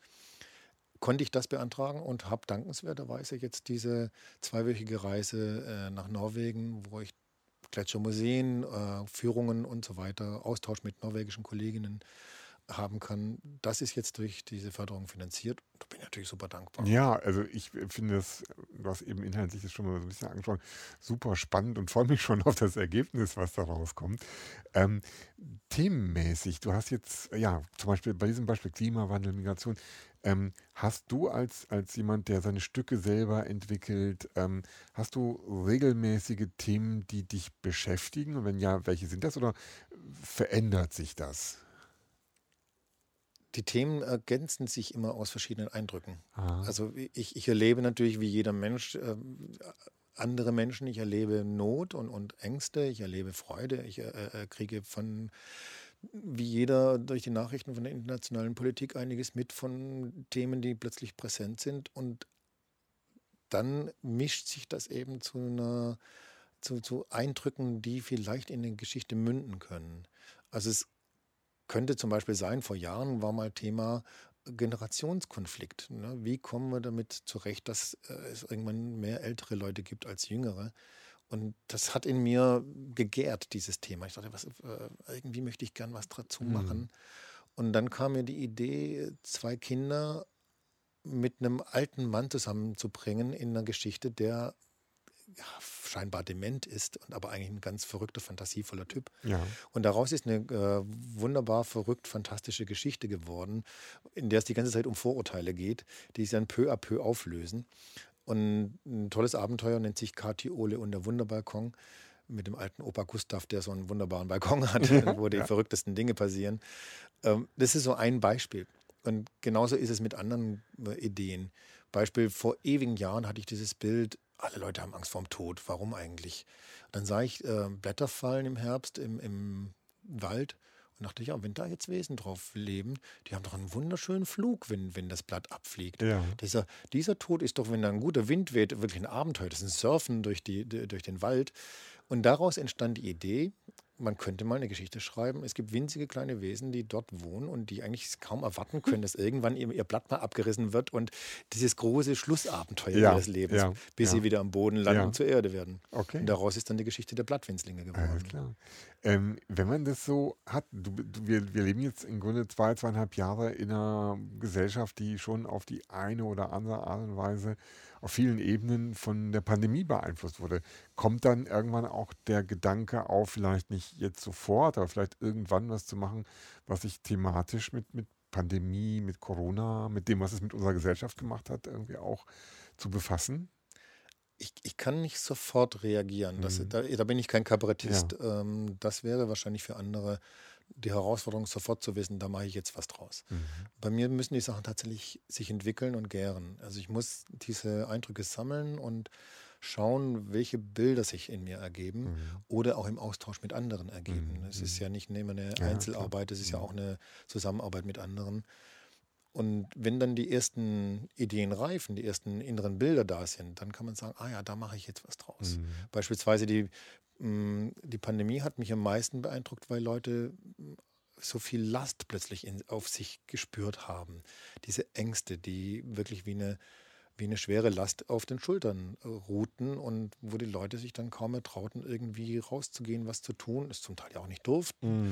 Konnte ich das beantragen und habe dankenswerterweise jetzt diese zweiwöchige Reise äh, nach Norwegen, wo ich Gletschermuseen, äh, Führungen und so weiter, Austausch mit norwegischen Kolleginnen haben kann. Das ist jetzt durch diese Förderung finanziert. Da bin ich natürlich super dankbar. Ja, also ich finde das, hast eben inhaltlich das schon mal so ein bisschen angesprochen, super spannend und freue mich schon auf das Ergebnis, was da rauskommt. Ähm, themenmäßig, du hast jetzt, ja, zum Beispiel bei diesem Beispiel Klimawandel, Migration, ähm, hast du als, als jemand, der seine Stücke selber entwickelt, ähm, hast du regelmäßige Themen, die dich beschäftigen? Und wenn ja, welche sind das oder verändert sich das? Die Themen ergänzen sich immer aus verschiedenen Eindrücken. Aha. Also ich, ich erlebe natürlich wie jeder Mensch äh, andere Menschen. Ich erlebe Not und, und Ängste, ich erlebe Freude, ich äh, äh kriege von wie jeder durch die Nachrichten von der internationalen Politik einiges mit von Themen, die plötzlich präsent sind. Und dann mischt sich das eben zu einer zu, zu Eindrücken, die vielleicht in der Geschichte münden können. Also es könnte zum Beispiel sein, vor Jahren war mal Thema Generationskonflikt. Ne? Wie kommen wir damit zurecht, dass äh, es irgendwann mehr ältere Leute gibt als jüngere? Und das hat in mir gegärt, dieses Thema. Ich dachte, was, äh, irgendwie möchte ich gern was dazu mhm. machen. Mhm. Und dann kam mir die Idee, zwei Kinder mit einem alten Mann zusammenzubringen in einer Geschichte, der ja, scheinbar dement ist und aber eigentlich ein ganz verrückter, fantasievoller Typ. Ja. Und daraus ist eine äh, wunderbar verrückt, fantastische Geschichte geworden, in der es die ganze Zeit um Vorurteile geht, die sich dann peu à peu auflösen. Und ein tolles Abenteuer nennt sich Kati Ole und der Wunderbalkon mit dem alten Opa Gustav, der so einen wunderbaren Balkon hat, <laughs> wo die ja. verrücktesten Dinge passieren. Ähm, das ist so ein Beispiel. Und genauso ist es mit anderen äh, Ideen. Beispiel, vor ewigen Jahren hatte ich dieses Bild, alle Leute haben Angst vorm Tod. Warum eigentlich? Dann sah ich äh, Blätter fallen im Herbst im, im Wald und dachte, ja, wenn da jetzt Wesen drauf leben, die haben doch einen wunderschönen Flug, wenn, wenn das Blatt abfliegt. Ja. Dieser, dieser Tod ist doch, wenn da ein guter Wind weht, wirklich ein Abenteuer. Das ist ein Surfen durch, die, durch den Wald. Und daraus entstand die Idee, man könnte mal eine Geschichte schreiben. Es gibt winzige kleine Wesen, die dort wohnen und die eigentlich kaum erwarten können, dass irgendwann ihr, ihr Blatt mal abgerissen wird und dieses große Schlussabenteuer ja, ihres Lebens, ja, bis ja. sie wieder am Boden landen und zur Erde werden. Okay. Und daraus ist dann die Geschichte der Blattwinzlinge geworden. Alles klar. Ähm, wenn man das so hat, du, du, wir, wir leben jetzt im Grunde zwei, zweieinhalb Jahre in einer Gesellschaft, die schon auf die eine oder andere Art und Weise auf vielen Ebenen von der Pandemie beeinflusst wurde. Kommt dann irgendwann auch der Gedanke auf, vielleicht nicht jetzt sofort, aber vielleicht irgendwann was zu machen, was sich thematisch mit, mit Pandemie, mit Corona, mit dem, was es mit unserer Gesellschaft gemacht hat, irgendwie auch zu befassen? Ich, ich kann nicht sofort reagieren. Das, mhm. da, da, bin ich kein Kabarettist. Ja. Ähm, das wäre wahrscheinlich für andere die Herausforderung, sofort zu wissen, da mache ich jetzt was draus. Mhm. Bei mir müssen die Sachen tatsächlich sich entwickeln und gären. Also ich muss diese Eindrücke sammeln und schauen, welche Bilder sich in mir ergeben mhm. oder auch im Austausch mit anderen ergeben. Mhm. Es ist ja nicht immer eine ja, Einzelarbeit, es ist ja mhm. auch eine Zusammenarbeit mit anderen. Und wenn dann die ersten Ideen reifen, die ersten inneren Bilder da sind, dann kann man sagen, ah ja, da mache ich jetzt was draus. Mhm. Beispielsweise die Mm, die Pandemie hat mich am meisten beeindruckt, weil Leute mm, so viel Last plötzlich in, auf sich gespürt haben. Diese Ängste, die wirklich wie eine wie eine schwere Last auf den Schultern äh, ruhten und wo die Leute sich dann kaum mehr trauten, irgendwie rauszugehen, was zu tun, es zum Teil ja auch nicht durften.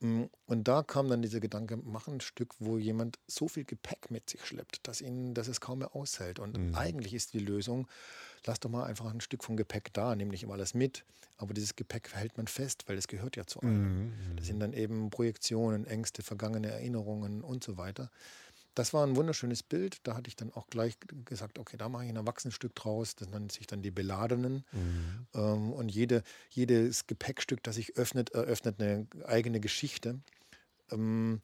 Mhm. Mm, und da kam dann dieser Gedanke, mach ein Stück, wo jemand so viel Gepäck mit sich schleppt, dass, ihn, dass es kaum mehr aushält. Und mhm. eigentlich ist die Lösung, lass doch mal einfach ein Stück von Gepäck da, nimm nicht immer alles mit, aber dieses Gepäck hält man fest, weil es gehört ja zu einem. Mhm. Das sind dann eben Projektionen, Ängste, vergangene Erinnerungen und so weiter. Das war ein wunderschönes Bild. Da hatte ich dann auch gleich gesagt, okay, da mache ich ein Erwachsenenstück draus. Das nennt sich dann die Beladenen. Mhm. Ähm, und jede, jedes Gepäckstück, das sich öffnet, eröffnet eine eigene Geschichte. Ähm,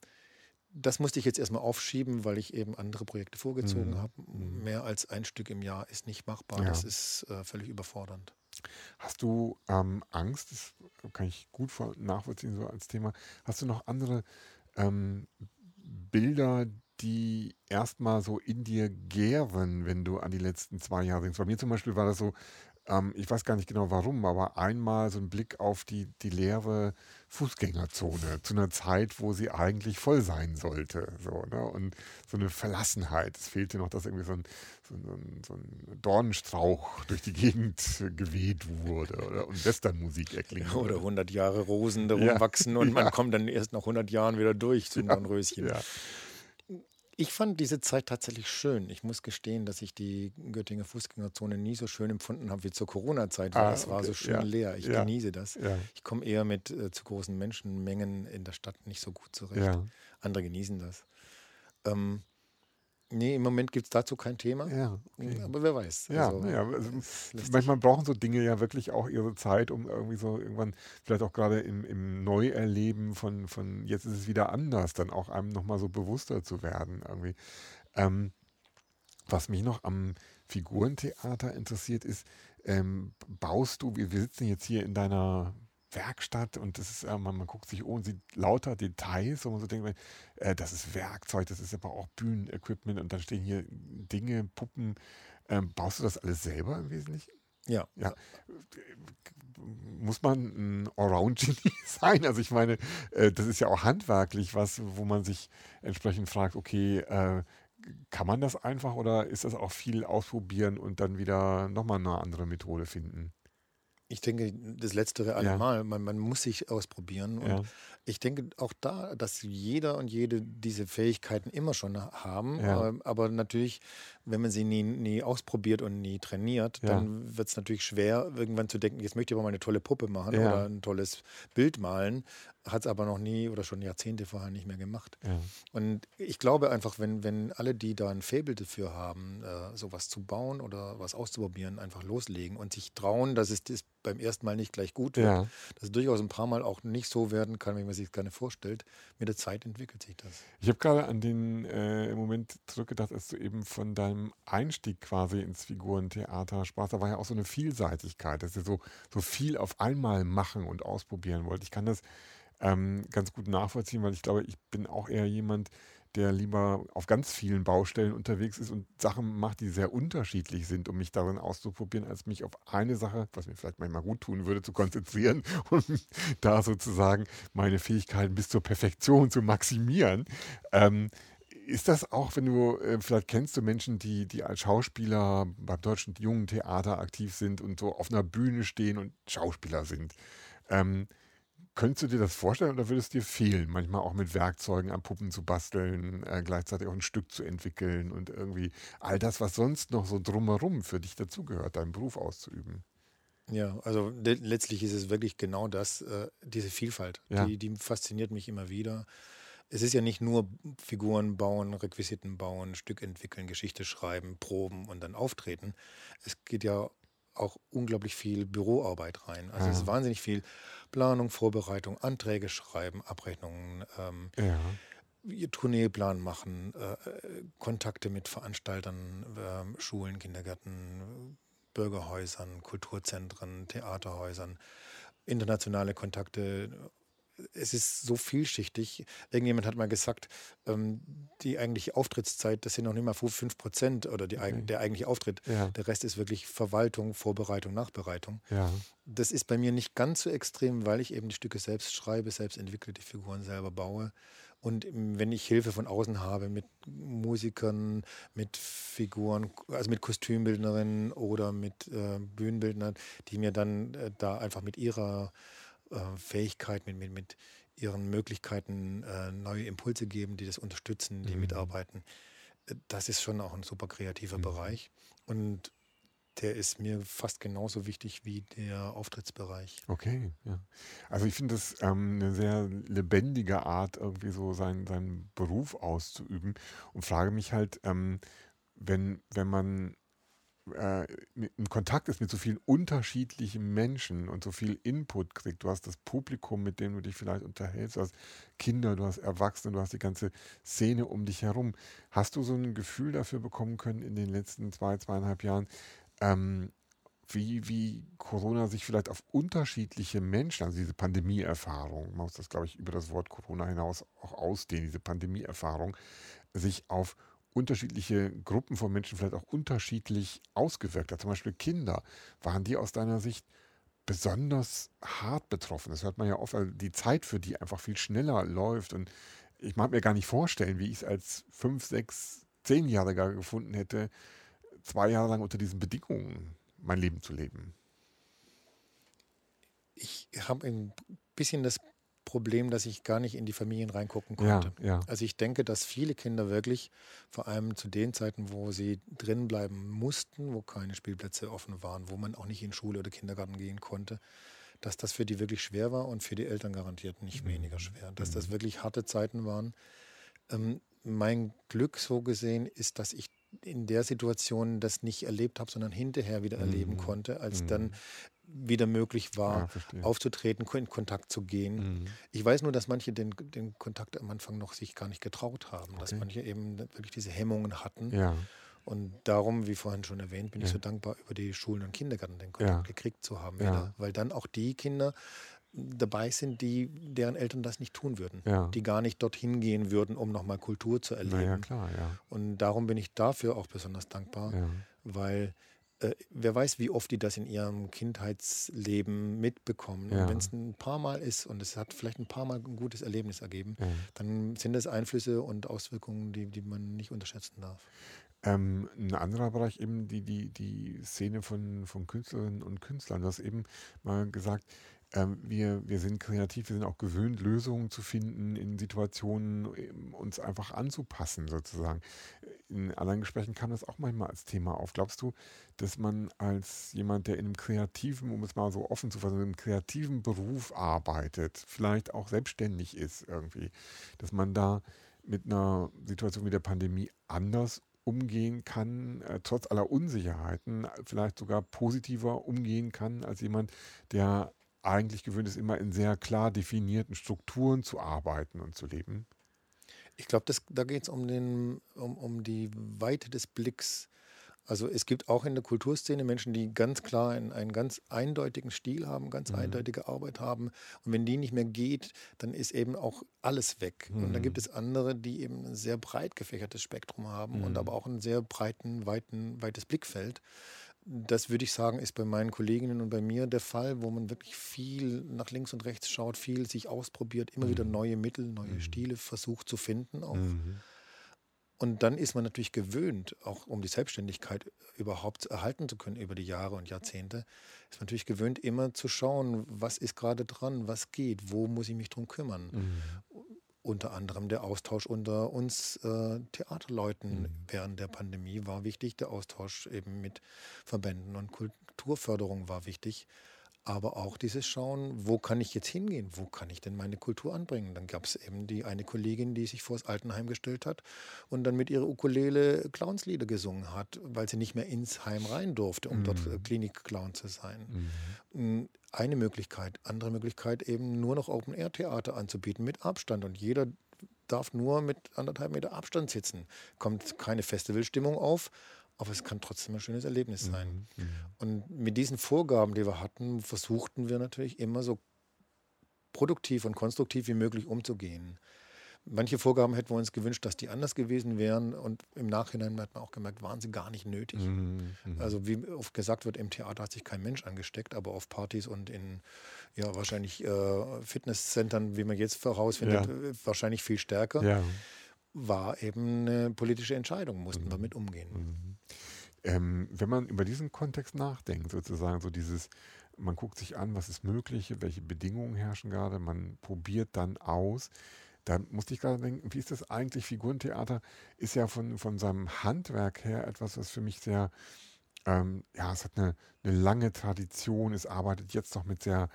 das musste ich jetzt erstmal aufschieben, weil ich eben andere Projekte vorgezogen mhm. habe. Mhm. Mehr als ein Stück im Jahr ist nicht machbar. Ja. Das ist äh, völlig überfordernd. Hast du ähm, Angst? Das kann ich gut nachvollziehen, so als Thema. Hast du noch andere ähm, Bilder, die erstmal so in dir gären, wenn du an die letzten zwei Jahre denkst. Bei mir zum Beispiel war das so, ähm, ich weiß gar nicht genau warum, aber einmal so ein Blick auf die, die leere Fußgängerzone zu einer Zeit, wo sie eigentlich voll sein sollte. So, ne? Und so eine Verlassenheit. Es fehlte noch, dass irgendwie so ein, so ein, so ein Dornenstrauch durch die Gegend geweht wurde oder, und Westernmusik erklingt. Oder 100 Jahre Rosen darum ja. wachsen und <laughs> ja. man kommt dann erst nach 100 Jahren wieder durch zum ja. Dornröschen. Ja. Ich fand diese Zeit tatsächlich schön. Ich muss gestehen, dass ich die Göttinger Fußgängerzone nie so schön empfunden habe wie zur Corona-Zeit, weil ah, es war so schön ja. leer. Ich ja. genieße das. Ja. Ich komme eher mit äh, zu großen Menschenmengen in der Stadt nicht so gut zurecht. Andere genießen das. Ähm, Nee, im Moment gibt es dazu kein Thema. Ja, okay. Aber wer weiß. Ja, also, ja also manchmal brauchen so Dinge ja wirklich auch ihre Zeit, um irgendwie so irgendwann, vielleicht auch gerade im, im Neuerleben von, von jetzt ist es wieder anders, dann auch einem nochmal so bewusster zu werden. Irgendwie. Ähm, was mich noch am Figurentheater interessiert ist, ähm, baust du, wir, wir sitzen jetzt hier in deiner Werkstatt und das ist, äh, man, man, guckt sich um und sieht lauter Details und man so denkt, äh, das ist Werkzeug, das ist aber auch Bühnenequipment und dann stehen hier Dinge, Puppen. Ähm, baust du das alles selber im Wesentlichen? Ja. ja. Muss man ein Allround-Genie <laughs> sein? Also ich meine, äh, das ist ja auch handwerklich was, wo man sich entsprechend fragt, okay, äh, kann man das einfach oder ist das auch viel ausprobieren und dann wieder nochmal eine andere Methode finden? Ich denke, das Letztere allemal. Ja. Man, man muss sich ausprobieren. Und ja. ich denke auch da, dass jeder und jede diese Fähigkeiten immer schon haben. Ja. Aber, aber, natürlich, wenn man sie nie, nie ausprobiert und nie trainiert, dann wird es natürlich schwer, irgendwann zu denken, jetzt möchte ich aber mal eine tolle Puppe machen oder ein tolles Bild malen hat es aber noch nie oder schon Jahrzehnte vorher nicht mehr gemacht. Ja. Und ich glaube einfach, wenn, wenn alle, die da ein Faible dafür haben, äh, sowas zu bauen oder was auszuprobieren, einfach loslegen und sich trauen, dass es das beim ersten Mal nicht gleich gut wird, ja. dass es durchaus ein paar Mal auch nicht so werden kann, wie man sich das gerne vorstellt. Mit der Zeit entwickelt sich das. Ich habe gerade an den äh, Moment zurückgedacht, als du eben von deinem Einstieg quasi ins Figurentheater sprachst. Da war ja auch so eine Vielseitigkeit, dass ihr so, so viel auf einmal machen und ausprobieren wollt. Ich kann das ähm, ganz gut nachvollziehen, weil ich glaube, ich bin auch eher jemand, der lieber auf ganz vielen Baustellen unterwegs ist und Sachen macht, die sehr unterschiedlich sind, um mich darin auszuprobieren, als mich auf eine Sache, was mir vielleicht manchmal gut tun würde, zu konzentrieren <laughs> und da sozusagen meine Fähigkeiten bis zur Perfektion zu maximieren. Ähm, ist das auch, wenn du, äh, vielleicht kennst du Menschen, die, die als Schauspieler beim Deutschen Jungen Theater aktiv sind und so auf einer Bühne stehen und Schauspieler sind? Ähm, Könntest du dir das vorstellen oder würde es dir fehlen, manchmal auch mit Werkzeugen an Puppen zu basteln, äh, gleichzeitig auch ein Stück zu entwickeln und irgendwie all das, was sonst noch so drumherum für dich dazugehört, deinen Beruf auszuüben? Ja, also letztlich ist es wirklich genau das, äh, diese Vielfalt, ja. die, die fasziniert mich immer wieder. Es ist ja nicht nur Figuren bauen, Requisiten bauen, Stück entwickeln, Geschichte schreiben, proben und dann auftreten. Es geht ja auch unglaublich viel Büroarbeit rein. Also ja. es ist wahnsinnig viel Planung, Vorbereitung, Anträge schreiben, Abrechnungen, ähm, ja. Tourneeplan machen, äh, Kontakte mit Veranstaltern, äh, Schulen, Kindergärten, Bürgerhäusern, Kulturzentren, Theaterhäusern, internationale Kontakte es ist so vielschichtig. Irgendjemand hat mal gesagt, ähm, die eigentliche Auftrittszeit, das sind noch nicht mal 5 Prozent oder die, okay. der eigentliche Auftritt. Ja. Der Rest ist wirklich Verwaltung, Vorbereitung, Nachbereitung. Ja. Das ist bei mir nicht ganz so extrem, weil ich eben die Stücke selbst schreibe, selbst entwickle, die Figuren selber baue. Und wenn ich Hilfe von außen habe mit Musikern, mit Figuren, also mit Kostümbildnerinnen oder mit äh, Bühnenbildnern, die mir dann äh, da einfach mit ihrer äh, Fähigkeit, mit, mit, mit ihren Möglichkeiten äh, neue Impulse geben, die das unterstützen, die mhm. mitarbeiten. Äh, das ist schon auch ein super kreativer mhm. Bereich. Und der ist mir fast genauso wichtig wie der Auftrittsbereich. Okay, ja. Also ich finde das ähm, eine sehr lebendige Art, irgendwie so seinen, seinen Beruf auszuüben und frage mich halt, ähm, wenn, wenn man äh, in Kontakt ist mit so vielen unterschiedlichen Menschen und so viel Input kriegt. Du hast das Publikum, mit dem du dich vielleicht unterhältst, du hast Kinder, du hast Erwachsene, du hast die ganze Szene um dich herum. Hast du so ein Gefühl dafür bekommen können in den letzten zwei, zweieinhalb Jahren, ähm, wie, wie Corona sich vielleicht auf unterschiedliche Menschen, also diese Pandemieerfahrung, man muss das, glaube ich, über das Wort Corona hinaus auch ausdehnen, diese Pandemieerfahrung, sich auf unterschiedliche Gruppen von Menschen vielleicht auch unterschiedlich ausgewirkt hat. Zum Beispiel Kinder. Waren die aus deiner Sicht besonders hart betroffen? Das hört man ja oft, weil die Zeit für die einfach viel schneller läuft. Und ich mag mir gar nicht vorstellen, wie ich es als fünf, sechs, zehnjähriger gefunden hätte, zwei Jahre lang unter diesen Bedingungen mein Leben zu leben. Ich habe ein bisschen das Problem, dass ich gar nicht in die Familien reingucken konnte. Ja, ja. Also ich denke, dass viele Kinder wirklich, vor allem zu den Zeiten, wo sie drin bleiben mussten, wo keine Spielplätze offen waren, wo man auch nicht in Schule oder Kindergarten gehen konnte, dass das für die wirklich schwer war und für die Eltern garantiert nicht mhm. weniger schwer. Dass das mhm. wirklich harte Zeiten waren. Ähm, mein Glück so gesehen ist, dass ich in der Situation das nicht erlebt habe, sondern hinterher wieder erleben mhm. konnte, als mhm. dann wieder möglich war, ja, aufzutreten, in Kontakt zu gehen. Mhm. Ich weiß nur, dass manche den, den Kontakt am Anfang noch sich gar nicht getraut haben, okay. dass manche eben wirklich diese Hemmungen hatten. Ja. Und darum, wie vorhin schon erwähnt, bin ja. ich so dankbar, über die Schulen und Kindergärten den Kontakt gekriegt zu haben, wieder, weil dann auch die Kinder dabei sind, die deren Eltern das nicht tun würden, die gar nicht dorthin gehen würden, um nochmal Kultur zu erleben. Ja, klar, und darum bin ich dafür auch besonders dankbar, weil äh, wer weiß, wie oft die das in ihrem Kindheitsleben mitbekommen. Ja. Wenn es ein paar Mal ist und es hat vielleicht ein paar Mal ein gutes Erlebnis ergeben, ja. dann sind das Einflüsse und Auswirkungen, die, die man nicht unterschätzen darf. Ähm, ein anderer Bereich eben die, die, die Szene von, von Künstlerinnen und Künstlern. Du hast eben mal gesagt, ähm, wir, wir sind kreativ, wir sind auch gewöhnt, Lösungen zu finden in Situationen, uns einfach anzupassen sozusagen. In anderen Gesprächen kam das auch manchmal als Thema auf. Glaubst du, dass man als jemand, der in einem kreativen, um es mal so offen zu fassen, in einem kreativen Beruf arbeitet, vielleicht auch selbstständig ist irgendwie, dass man da mit einer Situation wie der Pandemie anders umgehen kann, äh, trotz aller Unsicherheiten, vielleicht sogar positiver umgehen kann als jemand, der eigentlich gewöhnt ist, immer in sehr klar definierten Strukturen zu arbeiten und zu leben? Ich glaube, da geht es um, um, um die Weite des Blicks. Also es gibt auch in der Kulturszene Menschen, die ganz klar einen, einen ganz eindeutigen Stil haben, ganz mhm. eindeutige Arbeit haben. Und wenn die nicht mehr geht, dann ist eben auch alles weg. Mhm. Und dann gibt es andere, die eben ein sehr breit gefächertes Spektrum haben mhm. und aber auch ein sehr breiten, weiten, weites Blickfeld. Das würde ich sagen, ist bei meinen Kolleginnen und bei mir der Fall, wo man wirklich viel nach links und rechts schaut, viel sich ausprobiert, immer mhm. wieder neue Mittel, neue mhm. Stile versucht zu finden. Auch. Mhm. Und dann ist man natürlich gewöhnt, auch um die Selbstständigkeit überhaupt erhalten zu können über die Jahre und Jahrzehnte, ist man natürlich gewöhnt, immer zu schauen, was ist gerade dran, was geht, wo muss ich mich drum kümmern. Mhm unter anderem der Austausch unter uns äh, Theaterleuten mhm. während der Pandemie war wichtig. Der Austausch eben mit Verbänden und Kulturförderung war wichtig. Aber auch dieses Schauen, wo kann ich jetzt hingehen? Wo kann ich denn meine Kultur anbringen? Dann gab es eben die eine Kollegin, die sich vor das Altenheim gestellt hat und dann mit ihrer Ukulele Clownslieder gesungen hat, weil sie nicht mehr ins Heim rein durfte, um mhm. dort Klinikclown zu sein. Mhm. Eine Möglichkeit. Andere Möglichkeit eben nur noch Open-Air-Theater anzubieten mit Abstand und jeder darf nur mit anderthalb Meter Abstand sitzen. Kommt keine Festivalstimmung auf, aber es kann trotzdem ein schönes Erlebnis sein. Mhm, mhm. Und mit diesen Vorgaben, die wir hatten, versuchten wir natürlich immer so produktiv und konstruktiv wie möglich umzugehen. Manche Vorgaben hätten wir uns gewünscht, dass die anders gewesen wären und im Nachhinein hat man auch gemerkt, waren sie gar nicht nötig. Mhm, mhm. also wie oft gesagt wird, im Theater hat sich kein Mensch angesteckt, aber auf Partys und in ja wahrscheinlich äh, Fitnesszentren, wie man jetzt herausfindet, ja. Wahrscheinlich viel stärker. Ja. War eben eine politische Entscheidung, mussten mhm. wir mit umgehen. Mhm. Ähm, wenn man über diesen Kontext nachdenkt, sozusagen so dieses, man guckt sich an, was ist möglich, welche Bedingungen herrschen gerade, man probiert dann aus. Da musste ich gerade denken, wie ist das eigentlich? Figurentheater ist ja von, von seinem Handwerk her etwas, was für mich sehr, ähm, ja, es hat eine, eine lange Tradition, es arbeitet jetzt noch mit sehr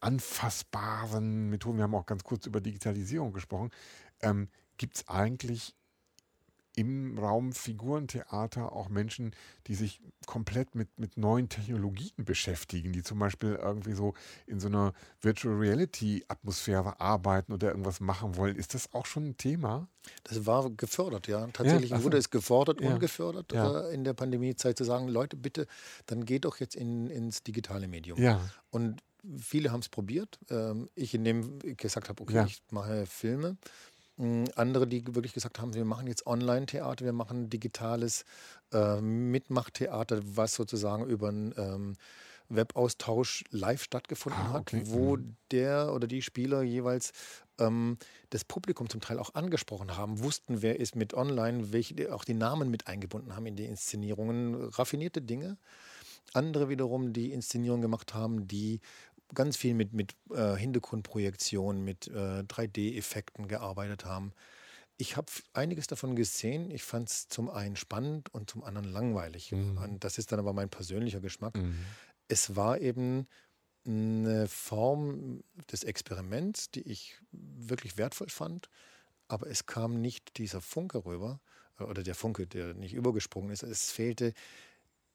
anfassbaren Methoden. Wir haben auch ganz kurz über Digitalisierung gesprochen. Ähm, Gibt es eigentlich im Raum Figurentheater auch Menschen, die sich komplett mit, mit neuen Technologien beschäftigen, die zum Beispiel irgendwie so in so einer Virtual Reality Atmosphäre arbeiten oder irgendwas machen wollen. Ist das auch schon ein Thema? Das war gefördert, ja. Tatsächlich ja, wurde es gefordert ja. und gefördert ja. Äh, in der Pandemiezeit zu sagen, Leute, bitte, dann geht doch jetzt in, ins digitale Medium. Ja. Und viele haben es probiert. Ähm, ich in dem gesagt habe, okay, ich mache Filme andere, die wirklich gesagt haben, wir machen jetzt Online-Theater, wir machen digitales äh, Mitmachtheater, was sozusagen über einen ähm, Webaustausch live stattgefunden ah, okay. hat, wo mhm. der oder die Spieler jeweils ähm, das Publikum zum Teil auch angesprochen haben, wussten, wer ist mit online, welche auch die Namen mit eingebunden haben in die Inszenierungen, raffinierte Dinge. Andere wiederum, die Inszenierungen gemacht haben, die ganz viel mit, mit äh, Hintergrundprojektion, mit äh, 3D-Effekten gearbeitet haben. Ich habe einiges davon gesehen. Ich fand es zum einen spannend und zum anderen langweilig. Mhm. Und das ist dann aber mein persönlicher Geschmack. Mhm. Es war eben eine Form des Experiments, die ich wirklich wertvoll fand, aber es kam nicht dieser Funke rüber, äh, oder der Funke, der nicht übergesprungen ist. Es fehlte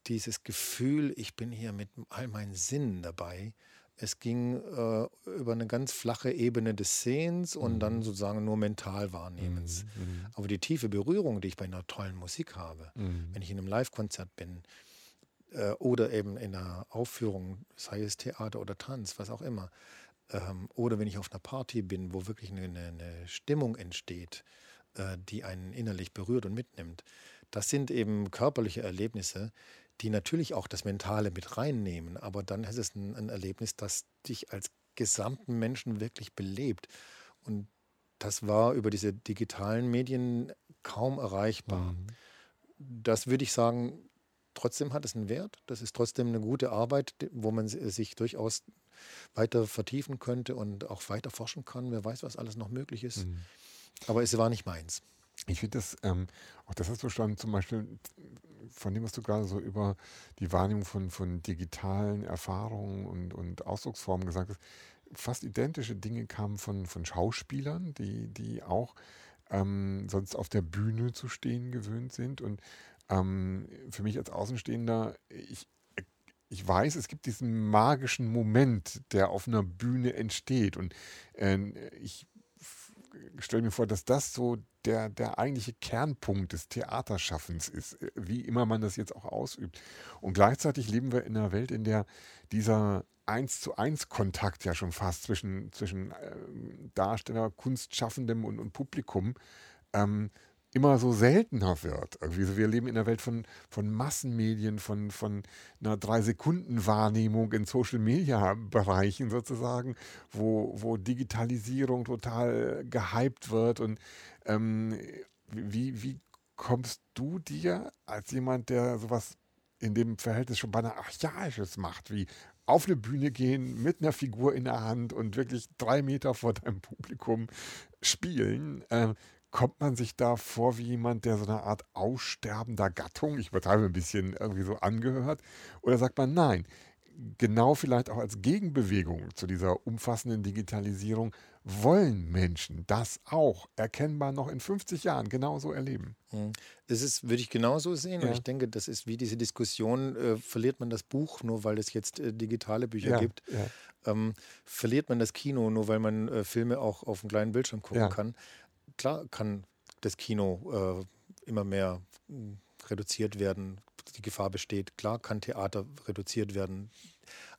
dieses Gefühl, ich bin hier mit all meinen Sinnen dabei es ging äh, über eine ganz flache Ebene des Sehens und mhm. dann sozusagen nur Mentalwahrnehmens. Mhm, mhm. Aber die tiefe Berührung, die ich bei einer tollen Musik habe, mhm. wenn ich in einem Live-Konzert bin äh, oder eben in einer Aufführung, sei es Theater oder Tanz, was auch immer, ähm, oder wenn ich auf einer Party bin, wo wirklich eine, eine Stimmung entsteht, äh, die einen innerlich berührt und mitnimmt, das sind eben körperliche Erlebnisse, die natürlich auch das Mentale mit reinnehmen, aber dann ist es ein, ein Erlebnis, das dich als gesamten Menschen wirklich belebt. Und das war über diese digitalen Medien kaum erreichbar. Mhm. das würde ich sagen, trotzdem hat es einen Wert. Das ist trotzdem eine gute Arbeit, wo man sich durchaus weiter vertiefen könnte und auch weiter forschen kann. Wer weiß, was alles noch möglich ist. Mhm. Aber es war nicht meins. Ich finde das, ähm, auch das hast du schon zum Beispiel von dem, was du gerade so über die Wahrnehmung von, von digitalen Erfahrungen und, und Ausdrucksformen gesagt hast, fast identische Dinge kamen von, von Schauspielern, die, die auch ähm, sonst auf der Bühne zu stehen gewöhnt sind. Und ähm, für mich als Außenstehender, ich, ich weiß, es gibt diesen magischen Moment, der auf einer Bühne entsteht. Und äh, ich stelle mir vor, dass das so der, der eigentliche Kernpunkt des Theaterschaffens ist, äh, wie immer man das jetzt auch ausübt. Und gleichzeitig leben wir in einer Welt, in der dieser eins zu eins Kontakt ja schon fast zwischen, zwischen äh, Darsteller, Kunstschaffendem und, und Publikum ähm, immer so seltener wird. Irgendwie wir leben in einer Welt von, von Massenmedien, von, von einer Drei-Sekunden-Wahrnehmung in Social-Media-Bereichen sozusagen, wo, wo Digitalisierung total gehypt wird. Und ähm, wie, wie kommst du dir als jemand, der sowas in dem Verhältnis schon beinahe Archaisches macht, wie auf eine Bühne gehen mit einer Figur in der Hand und wirklich drei Meter vor deinem Publikum spielen. Äh, kommt man sich da vor wie jemand, der so eine Art aussterbender Gattung, ich übertreibe ein bisschen, irgendwie so angehört? Oder sagt man, nein, genau vielleicht auch als Gegenbewegung zu dieser umfassenden Digitalisierung wollen Menschen das auch erkennbar noch in 50 Jahren genauso erleben. Das ist, würde ich genauso sehen. Ja. Und ich denke, das ist wie diese Diskussion, äh, verliert man das Buch nur, weil es jetzt äh, digitale Bücher ja, gibt. Ja. Ähm, verliert man das Kino nur, weil man äh, Filme auch auf einem kleinen Bildschirm gucken kann. Klar kann das Kino äh, immer mehr hm, reduziert werden, die Gefahr besteht. Klar kann Theater reduziert werden,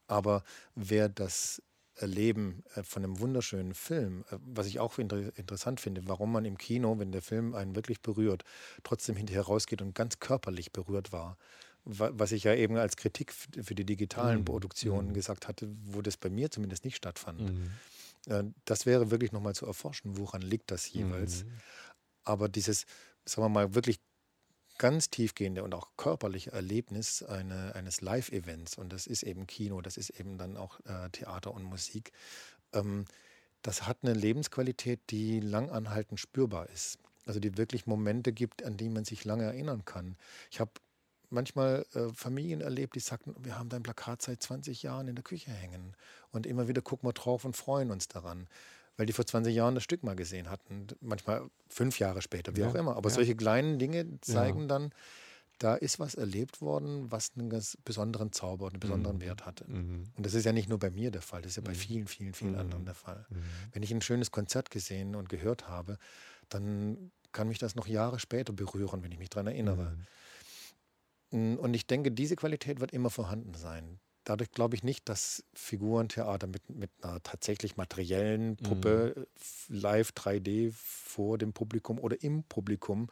aber wer das Erleben äh, von einem wunderschönen Film, äh, was ich auch inter interessant finde, warum man im Kino, wenn der Film einen wirklich berührt, trotzdem hinterher rausgeht und ganz körperlich berührt war. Was ich ja eben als Kritik für die digitalen mhm. Produktionen mhm. gesagt hatte, wo das bei mir zumindest nicht stattfand. Mhm. Äh, das wäre wirklich nochmal zu erforschen, woran liegt das jeweils. Mhm. Aber dieses, sagen wir mal, wirklich ganz tiefgehende und auch körperliche Erlebnis eine, eines Live-Events, und das ist eben Kino, das ist eben dann auch äh, Theater und Musik, ähm, das hat eine Lebensqualität, die langanhaltend spürbar ist. Also die wirklich Momente gibt, an die man sich lange erinnern kann. Ich habe manchmal äh, Familien erlebt, die sagten, wir haben dein Plakat seit 20 Jahren in der Küche hängen. Und immer wieder gucken wir drauf und freuen uns daran weil die vor 20 Jahren das Stück mal gesehen hatten. Manchmal fünf Jahre später, wie ja, auch immer. Aber ja. solche kleinen Dinge zeigen ja. dann, da ist was erlebt worden, was einen ganz besonderen Zauber und einen besonderen mhm. Wert hatte. Mhm. Und das ist ja nicht nur bei mir der Fall, das ist ja bei mhm. vielen, vielen, vielen mhm. anderen der Fall. Mhm. Wenn ich ein schönes Konzert gesehen und gehört habe, dann kann mich das noch Jahre später berühren, wenn ich mich daran erinnere. Mhm. Und ich denke, diese Qualität wird immer vorhanden sein. Dadurch glaube ich nicht, dass Figurentheater mit, mit einer tatsächlich materiellen Puppe mhm. live 3D vor dem Publikum oder im Publikum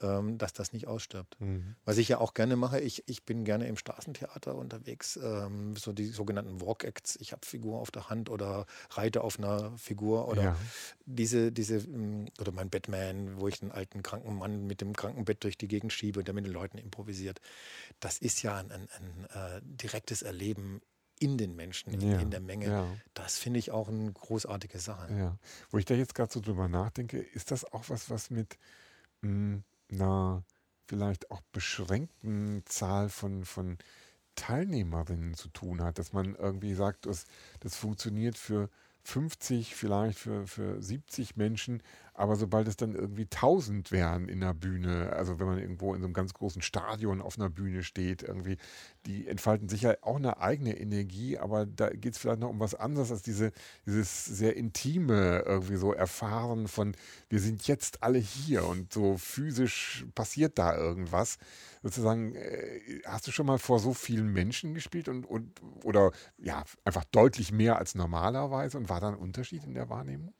ähm, dass das nicht ausstirbt. Mhm. Was ich ja auch gerne mache, ich, ich bin gerne im Straßentheater unterwegs, ähm, so die sogenannten Walk-Acts. Ich habe Figur auf der Hand oder reite auf einer Figur oder ja. diese, diese, mm, oder mein Batman, wo ich einen alten kranken Mann mit dem Krankenbett durch die Gegend schiebe und der mit den Leuten improvisiert. Das ist ja ein, ein, ein äh, direktes Erleben in den Menschen, in, ja, in der Menge. Ja. Das finde ich auch eine großartige Sache. Ja. Wo ich da jetzt gerade so drüber nachdenke, ist das auch was, was mit mh, mm, einer vielleicht auch beschränkten Zahl von, von Teilnehmerinnen zu tun hat, dass man irgendwie sagt, das, das funktioniert für 50, vielleicht für, für 70 Menschen, aber sobald es dann irgendwie 1000 wären in der Bühne, also wenn man irgendwo in so einem ganz großen Stadion auf einer Bühne steht, irgendwie, die entfalten sicher auch eine eigene Energie, aber da geht es vielleicht noch um was anderes als diese, dieses sehr intime irgendwie so Erfahren von, wir sind jetzt alle hier und so physisch passiert da irgendwas. Sozusagen, äh, hast du schon mal vor so vielen Menschen gespielt und, und oder ja, einfach deutlich mehr als normalerweise und war da ein Unterschied in der Wahrnehmung?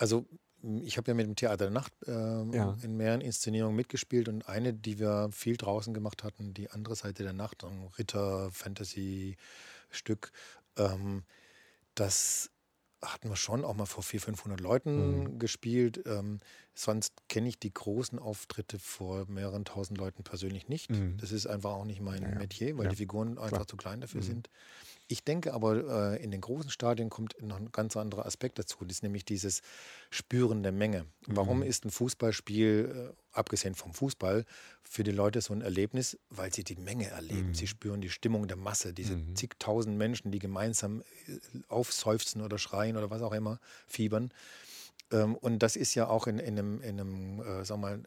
Also ich habe ja mit dem Theater der Nacht äh, ja. in mehreren Inszenierungen mitgespielt und eine, die wir viel draußen gemacht hatten, die andere Seite der Nacht, ein Ritter-Fantasy-Stück, ähm, das hatten wir schon auch mal vor 400, 500 Leuten mhm. gespielt. Ähm, Sonst kenne ich die großen Auftritte vor mehreren tausend Leuten persönlich nicht. Mhm. Das ist einfach auch nicht mein ja, Metier, weil ja. die Figuren einfach Klar. zu klein dafür mhm. sind. Ich denke aber, äh, in den großen Stadien kommt noch ein ganz anderer Aspekt dazu. Das ist nämlich dieses Spüren der Menge. Warum mhm. ist ein Fußballspiel, äh, abgesehen vom Fußball, für die Leute so ein Erlebnis? Weil sie die Menge erleben. Mhm. Sie spüren die Stimmung der Masse, diese mhm. zigtausend Menschen, die gemeinsam äh, aufseufzen oder schreien oder was auch immer, fiebern. Ähm, und das ist ja auch in, in einem, in einem äh, wir mal,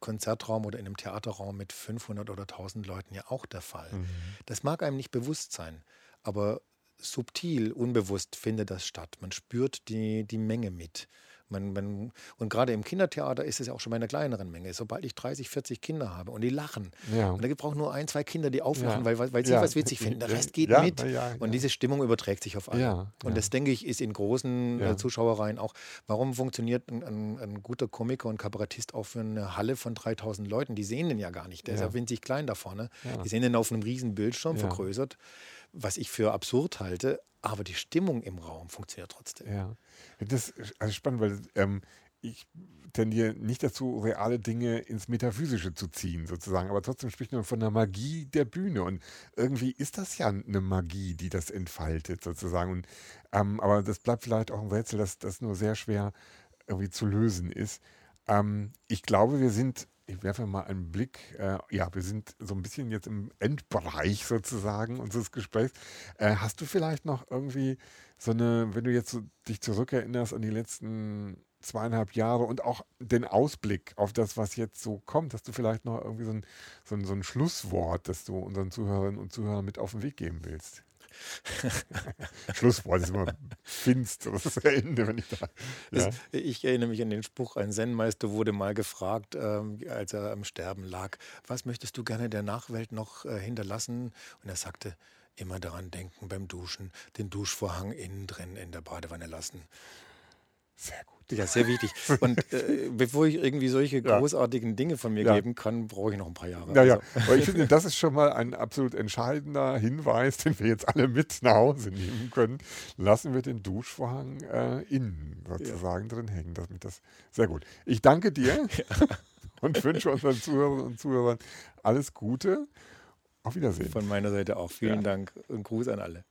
Konzertraum oder in einem Theaterraum mit 500 oder 1000 Leuten ja auch der Fall. Mhm. Das mag einem nicht bewusst sein aber subtil, unbewusst findet das statt. Man spürt die, die Menge mit. Man, man, und gerade im Kindertheater ist es ja auch schon bei einer kleineren Menge. Sobald ich 30, 40 Kinder habe und die lachen, ja. und da braucht nur ein, zwei Kinder, die auflachen, ja. weil, weil sie ja. was witzig finden. Der Rest geht mit. Und diese Stimmung überträgt sich auf alle. Und das, denke ich, ist in großen äh, Zuschauereien auch. Warum funktioniert ein, ein, ein, guter Komiker und Kabarettist auch für eine Halle von 3000 Leuten? Die sehen den ja gar nicht. Der ist ja winzig klein da vorne. Die sehen den auf einem riesen Bildschirm vergrößert was ich für absurd halte, aber die Stimmung im Raum funktioniert trotzdem. Ja, das ist spannend, weil ähm, ich tendiere nicht dazu, reale Dinge ins Metaphysische zu ziehen, sozusagen. Aber trotzdem spricht man von der Magie der Bühne. Und irgendwie ist das ja eine Magie, die das entfaltet, sozusagen. Und, ähm, aber das bleibt vielleicht auch ein Rätsel, das, das nur sehr schwer irgendwie zu lösen ist. Ähm, ich glaube, wir sind ich werfe mal einen Blick. Äh, ja, wir sind so ein bisschen jetzt im Endbereich sozusagen unseres Gesprächs. Äh, hast du vielleicht noch irgendwie so eine, wenn du jetzt so dich zurückerinnerst an die letzten zweieinhalb Jahre und auch den Ausblick auf das, was jetzt so kommt, hast du vielleicht noch irgendwie so ein, so ein, so ein Schlusswort, das du unseren Zuhörerinnen und Zuhörern mit auf den Weg geben willst? <laughs> Schlusswort ist immer finsteres <laughs> Ende, wenn ich da. Ja. Ich erinnere mich an den Spruch: Ein Zen-Meister wurde mal gefragt, ähm, als er am Sterben lag, was möchtest du gerne der Nachwelt noch äh, hinterlassen? Und er sagte, immer daran denken beim Duschen, den Duschvorhang innen drin in der Badewanne lassen. Sehr gut. Ja, sehr wichtig. <laughs> Und äh, bevor ich irgendwie solche ja. großartigen Dinge von mir ja. geben kann, brauche ich noch ein paar Jahre. Ja, also. ja. Aber ich finde, das ist schon mal ein absolut entscheidender Hinweis, den wir jetzt alle mit nach Hause nehmen können. Lassen wir den Duschvorhang äh, innen sozusagen drin hängen. Das, das sehr gut. Ich danke dir <laughs> und wünsche unseren Zuhörern und Zuhörern alles Gute. Auf Wiedersehen. Von meiner Seite auch. Vielen Dank und Gruß an alle.